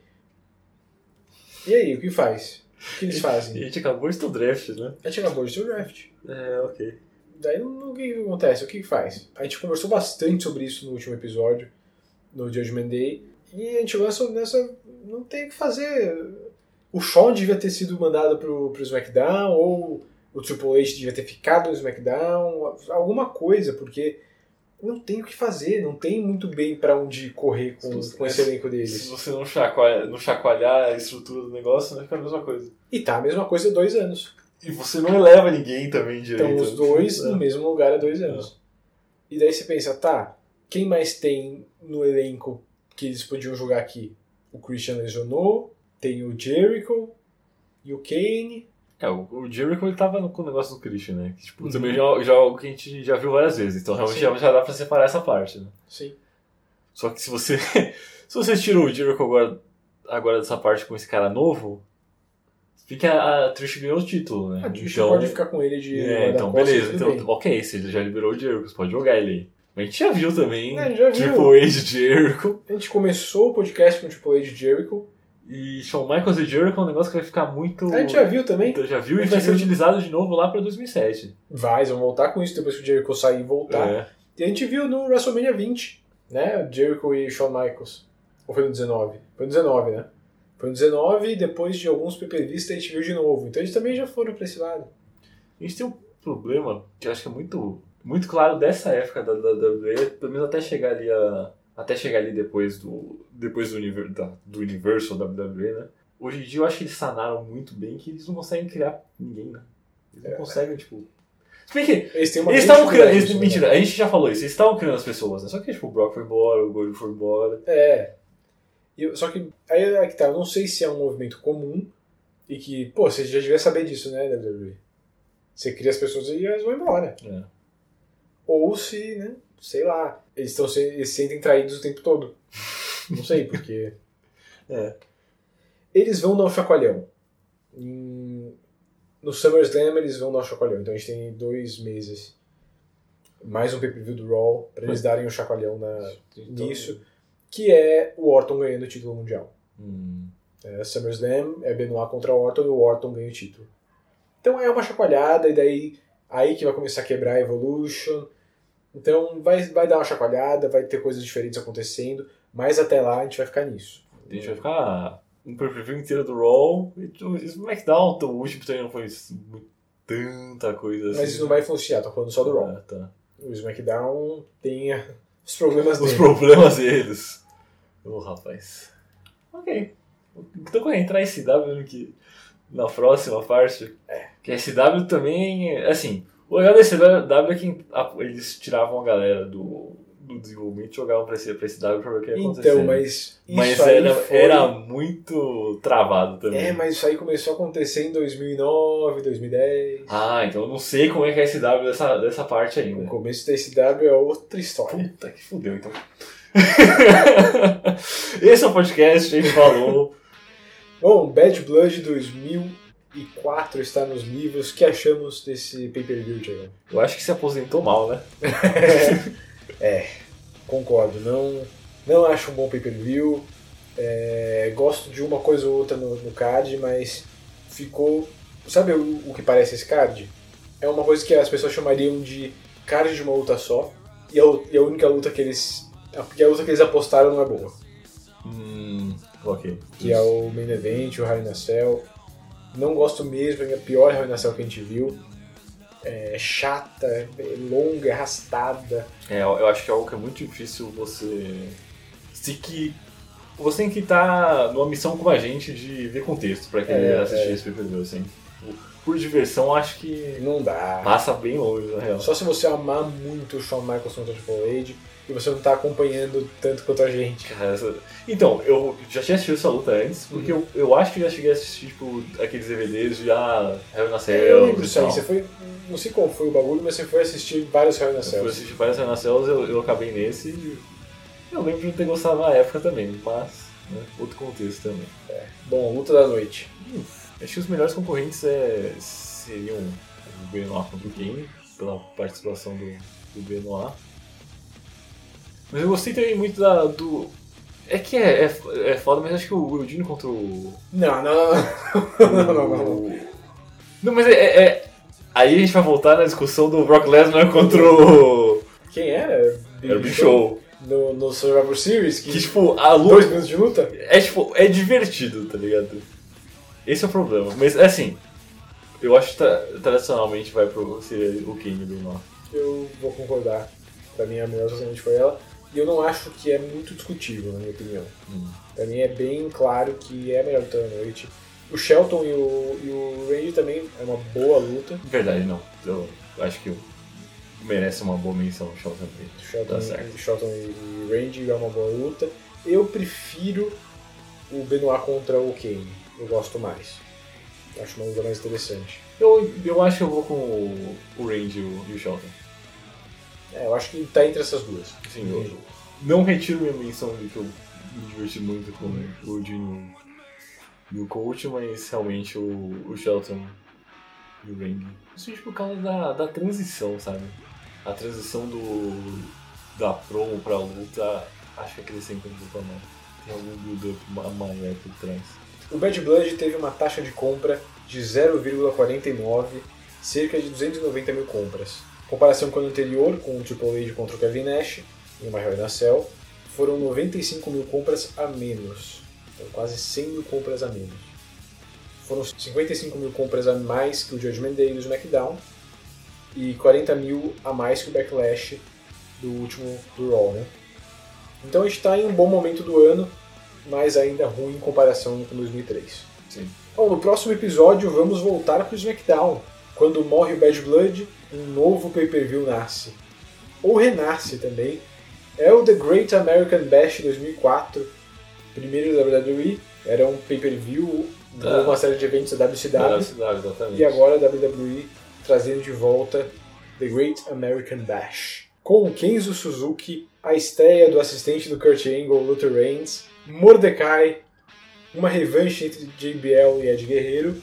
E aí, o que faz? O que eles E a fazem? gente acabou de ter o draft, né? A gente acabou de ter o draft. É, ok. Daí o que, acontece? O que, faz? A gente conversou bastante sobre isso no último episódio, no Judgment Day, e a gente chegou nessa. não tem o que fazer. O Shawn devia ter sido mandado pro, pro SmackDown, ou o Triple H devia ter ficado no SmackDown, alguma coisa, porque não tem o que fazer, não tem muito bem pra onde correr com, com esse elenco Se deles. você não chacoalhar, não chacoalhar a estrutura do negócio, vai ficar a mesma coisa. E tá a mesma coisa há dois anos. E você não eleva ninguém também direito. Então os dois É. no mesmo lugar há dois anos. E daí você pensa, tá, quem mais tem no elenco que eles podiam jogar aqui? O Christian lesionou, tem o Jericho e o Kane. É, o, o Jericho ele tava no, com o negócio do Christian, né? Que, tipo, Uhum. também já, já é algo que a gente já viu várias vezes. Então realmente já, já dá pra separar essa parte, né? Sim. Só que se você. se você tira o Jericho agora, agora dessa parte com esse cara novo, fica a, a Trish ganhou o título, né? A Trish pode ficar com ele de É, então beleza. Então, bem. ok, se ele já liberou o Jericho, você pode jogar ele aí. Mas a gente já viu também É, já viu. Triple H Jericho. A gente começou o podcast com o Triple H Jericho. E Shawn Michaels e Jericho é um negócio que vai ficar muito. A gente já viu também. Então, já viu e vai ser utilizado de novo lá pra 2007. Vai, eles vão voltar com isso depois que o Jericho sair e voltar. É. E a gente viu no WrestleMania 20, né? Jericho e Shawn Michaels. Ou foi no 19? Foi no 19, né? Foi no 19 e depois de alguns pay-per-views a gente viu de novo. Então eles também já foram pra esse lado. A gente tem um problema que eu acho que é muito, muito claro dessa época da WWE, pelo menos até chegar ali a, até chegar ali depois do depois do, univer, da, do Universal WWE, né? Hoje em dia eu acho que eles sanaram muito bem que eles não conseguem criar ninguém, né? Eles não conseguem, tipo... Se bem que Eles têm uma eles grande estavam criando... Eles, né? mentira, a gente já falou isso, eles estavam criando as pessoas, né? Só que, tipo, o Brock foi embora, o Gold foi embora. É. Eu- só que aí é que tá, eu não sei se é um movimento comum e que, pô, você já devia saber disso, né, WWE? Você cria as pessoas e elas vão embora. É. Ou se, né, sei lá, eles, estão se, eles se sentem traídos o tempo todo. Não sei, porque. É. Eles vão dar um chacoalhão. Em- No SummerSlam eles vão dar um chacoalhão. Então a gente tem dois meses. Mais um pay-per-view do Raw pra eles darem um chacoalhão na, Então- nisso. Que é o Orton ganhando o título mundial. Hum. É, SummerSlam é Benoit contra Orton e o Orton ganha o título. Então é uma chacoalhada e daí aí que vai começar a quebrar a Evolution. Então vai, vai dar uma chacoalhada, vai ter coisas diferentes acontecendo, mas até lá a gente vai ficar nisso. A gente vai ficar um pay-per-view inteiro do Raw e o SmackDown, o último também não foi tanta coisa assim. Mas isso não vai influenciar, tô falando só do Raw. Ah, tá. O SmackDown tem os problemas Os dele. problemas deles. Ô, rapaz. Ok. Então quando entrar esse W que na próxima parte, que a SW também, assim, o legal da SW é que a- eles tiravam a galera do, do desenvolvimento e jogavam pra esse, pra SW pra ver o que ia acontecer. Então, mas Mas era, foi- era muito travado também. É, mas isso aí começou a acontecer em 2009, 2010. Ah, então eu não sei como é que é a SW dessa, dessa parte ainda. O começo da SW é outra história. Puta que fudeu, então. Esse é o podcast, a gente falou. Bom, Bad Blood 2004 está nos livros. O que achamos desse pay-per-view, Diego? Eu acho que se aposentou mal, né? é, concordo. Não, não acho um bom pay-per-view. É, gosto de uma coisa ou outra no, no card, mas ficou. Sabe o, o que parece esse card? é uma coisa que as pessoas chamariam de card de uma luta só, e a, e a única luta que eles. Porque a luta que eles apostaram não é boa. Hum, ok. Que é o Main Event, o Hell in a Cell. Não gosto mesmo, é a pior Hell in a Cell que a gente viu. É chata, é longa, é arrastada. É, eu acho que é algo que é muito difícil você. Se que. Você tem que estar numa missão com a gente de ver contexto pra querer É, assistir é. esse pay-per-view, assim. Por diversão, acho que Não dá. passa bem longe, na real. Só se você amar muito o Shawn Michaels contra o Triple H e você não tá acompanhando tanto quanto a gente. Cara, essa- Então, eu já tinha assistido essa luta antes, porque eu, eu acho que já cheguei a assistir, tipo, aqueles DVDs já Hell na Cell. eu lembro disso aí. Você foi. Não sei qual foi o bagulho, mas você foi assistir vários Hell in a Eu fui assistir várias Hell na Cells, eu, eu acabei nesse e eu lembro de não ter gostado na época também, mas né, outro contexto também. Bom, luta da noite. Acho que os melhores concorrentes é, seriam o Benoit contra o Kane, pela participação do, do Benoit. Mas eu gostei também muito da, do. É que é, é, é foda, mas acho que o Eudino contra o. Não, não, não. não, não, não. Não, mas é, é- é- Aí a gente vai voltar na discussão do Brock Lesnar contra o. Quem era? Era o Big Show. No, no Survivor Series? Que, Que tipo, a luta. Dois minutos de luta? É tipo, é divertido, tá ligado? Esse é o problema. Mas assim, eu acho que tra- tradicionalmente vai pro seria o Kane do Benoit. Eu vou concordar. Pra mim a melhor totalmente foi ela. E eu não acho que é muito discutível, na minha opinião. Hum. Pra mim é bem claro que é melhor luta da noite. O Shelton e o, e o Randy também é uma boa luta. Verdade, não. Eu acho que merece uma boa menção o. Shelton, Tá certo. e, Shelton e e Randy é uma boa luta. Eu prefiro o Benoit contra o Kane. Eu gosto mais. Acho uma luta mais interessante. Eu, eu acho que eu vou com o, o Randy e o, e o Shelton. É, eu acho que tá entre essas duas. Assim, eu não retiro minha menção de que eu me diverti muito com o Dino e o Coach, mas realmente o, o Shelton e o Randy. Principalmente por causa da, da transição, sabe? A transição do da promo pra luta, acho que acrescenta um pouco a mais. Tem algum build-up ma- maior por trás. O Bad Blood teve uma taxa de compra de 0,49, cerca de 290 mil compras. Comparação com o ano anterior, com o Triple H contra o Kevin Nash, em uma Hell in a Cell, foram 95 mil compras a menos. Então, quase 100 mil compras a menos. Foram 55 mil compras a mais que o Judgment Day do SmackDown e 40 mil a mais que o Backlash do último do Raw, né? Então a gente está em um bom momento do ano, mas ainda ruim em comparação com 2003. Sim. Bom, no próximo episódio vamos voltar para o SmackDown. Quando morre o Bad Blood, um novo pay-per-view nasce. Ou renasce também. É o The Great American Bash 2004, primeiro da WWE. Era um pay-per-view, Da- uma série de eventos da WCW. WCW, exatamente. E agora a WWE trazendo de volta The Great American Bash. Com Kenzo Suzuki, a estreia do assistente do Kurt Angle, Luther Reigns, Mordecai, uma revanche entre JBL e Ed Guerreiro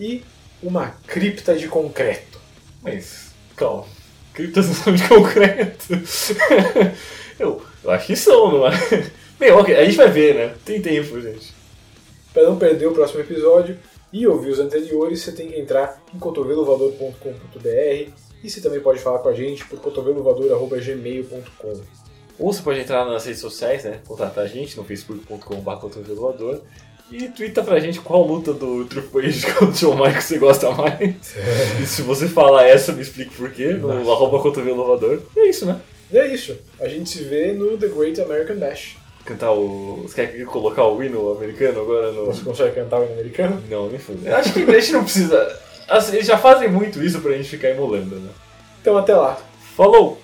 e uma cripta de concreto. Mas, calma. Criptas não são de concreto. eu, eu acho que são, não é? Bem, ok, a gente vai ver, né? Tem tempo, gente. Para não perder o próximo episódio e ouvir os anteriores, você tem que entrar em cotovelovador.com.br e você também pode falar com a gente por cotovelovador.gmail.com. Ou você pode entrar nas redes sociais, né? Contatar a gente no facebook.com.br e twitta pra gente qual luta do Triple H contra o John Michael você gosta mais. e se você falar essa, me explique por quê, no Nossa. arroba cotovelovador. E é isso, né? E é isso. A gente se vê no The Great American Bash. Cantar o... Você quer colocar o hino americano agora no... Você consegue cantar o hino americano? Não, nem foi. Acho que a gente não precisa... Assim, eles já fazem muito isso pra gente ficar emulando, né? Então até lá. Falou!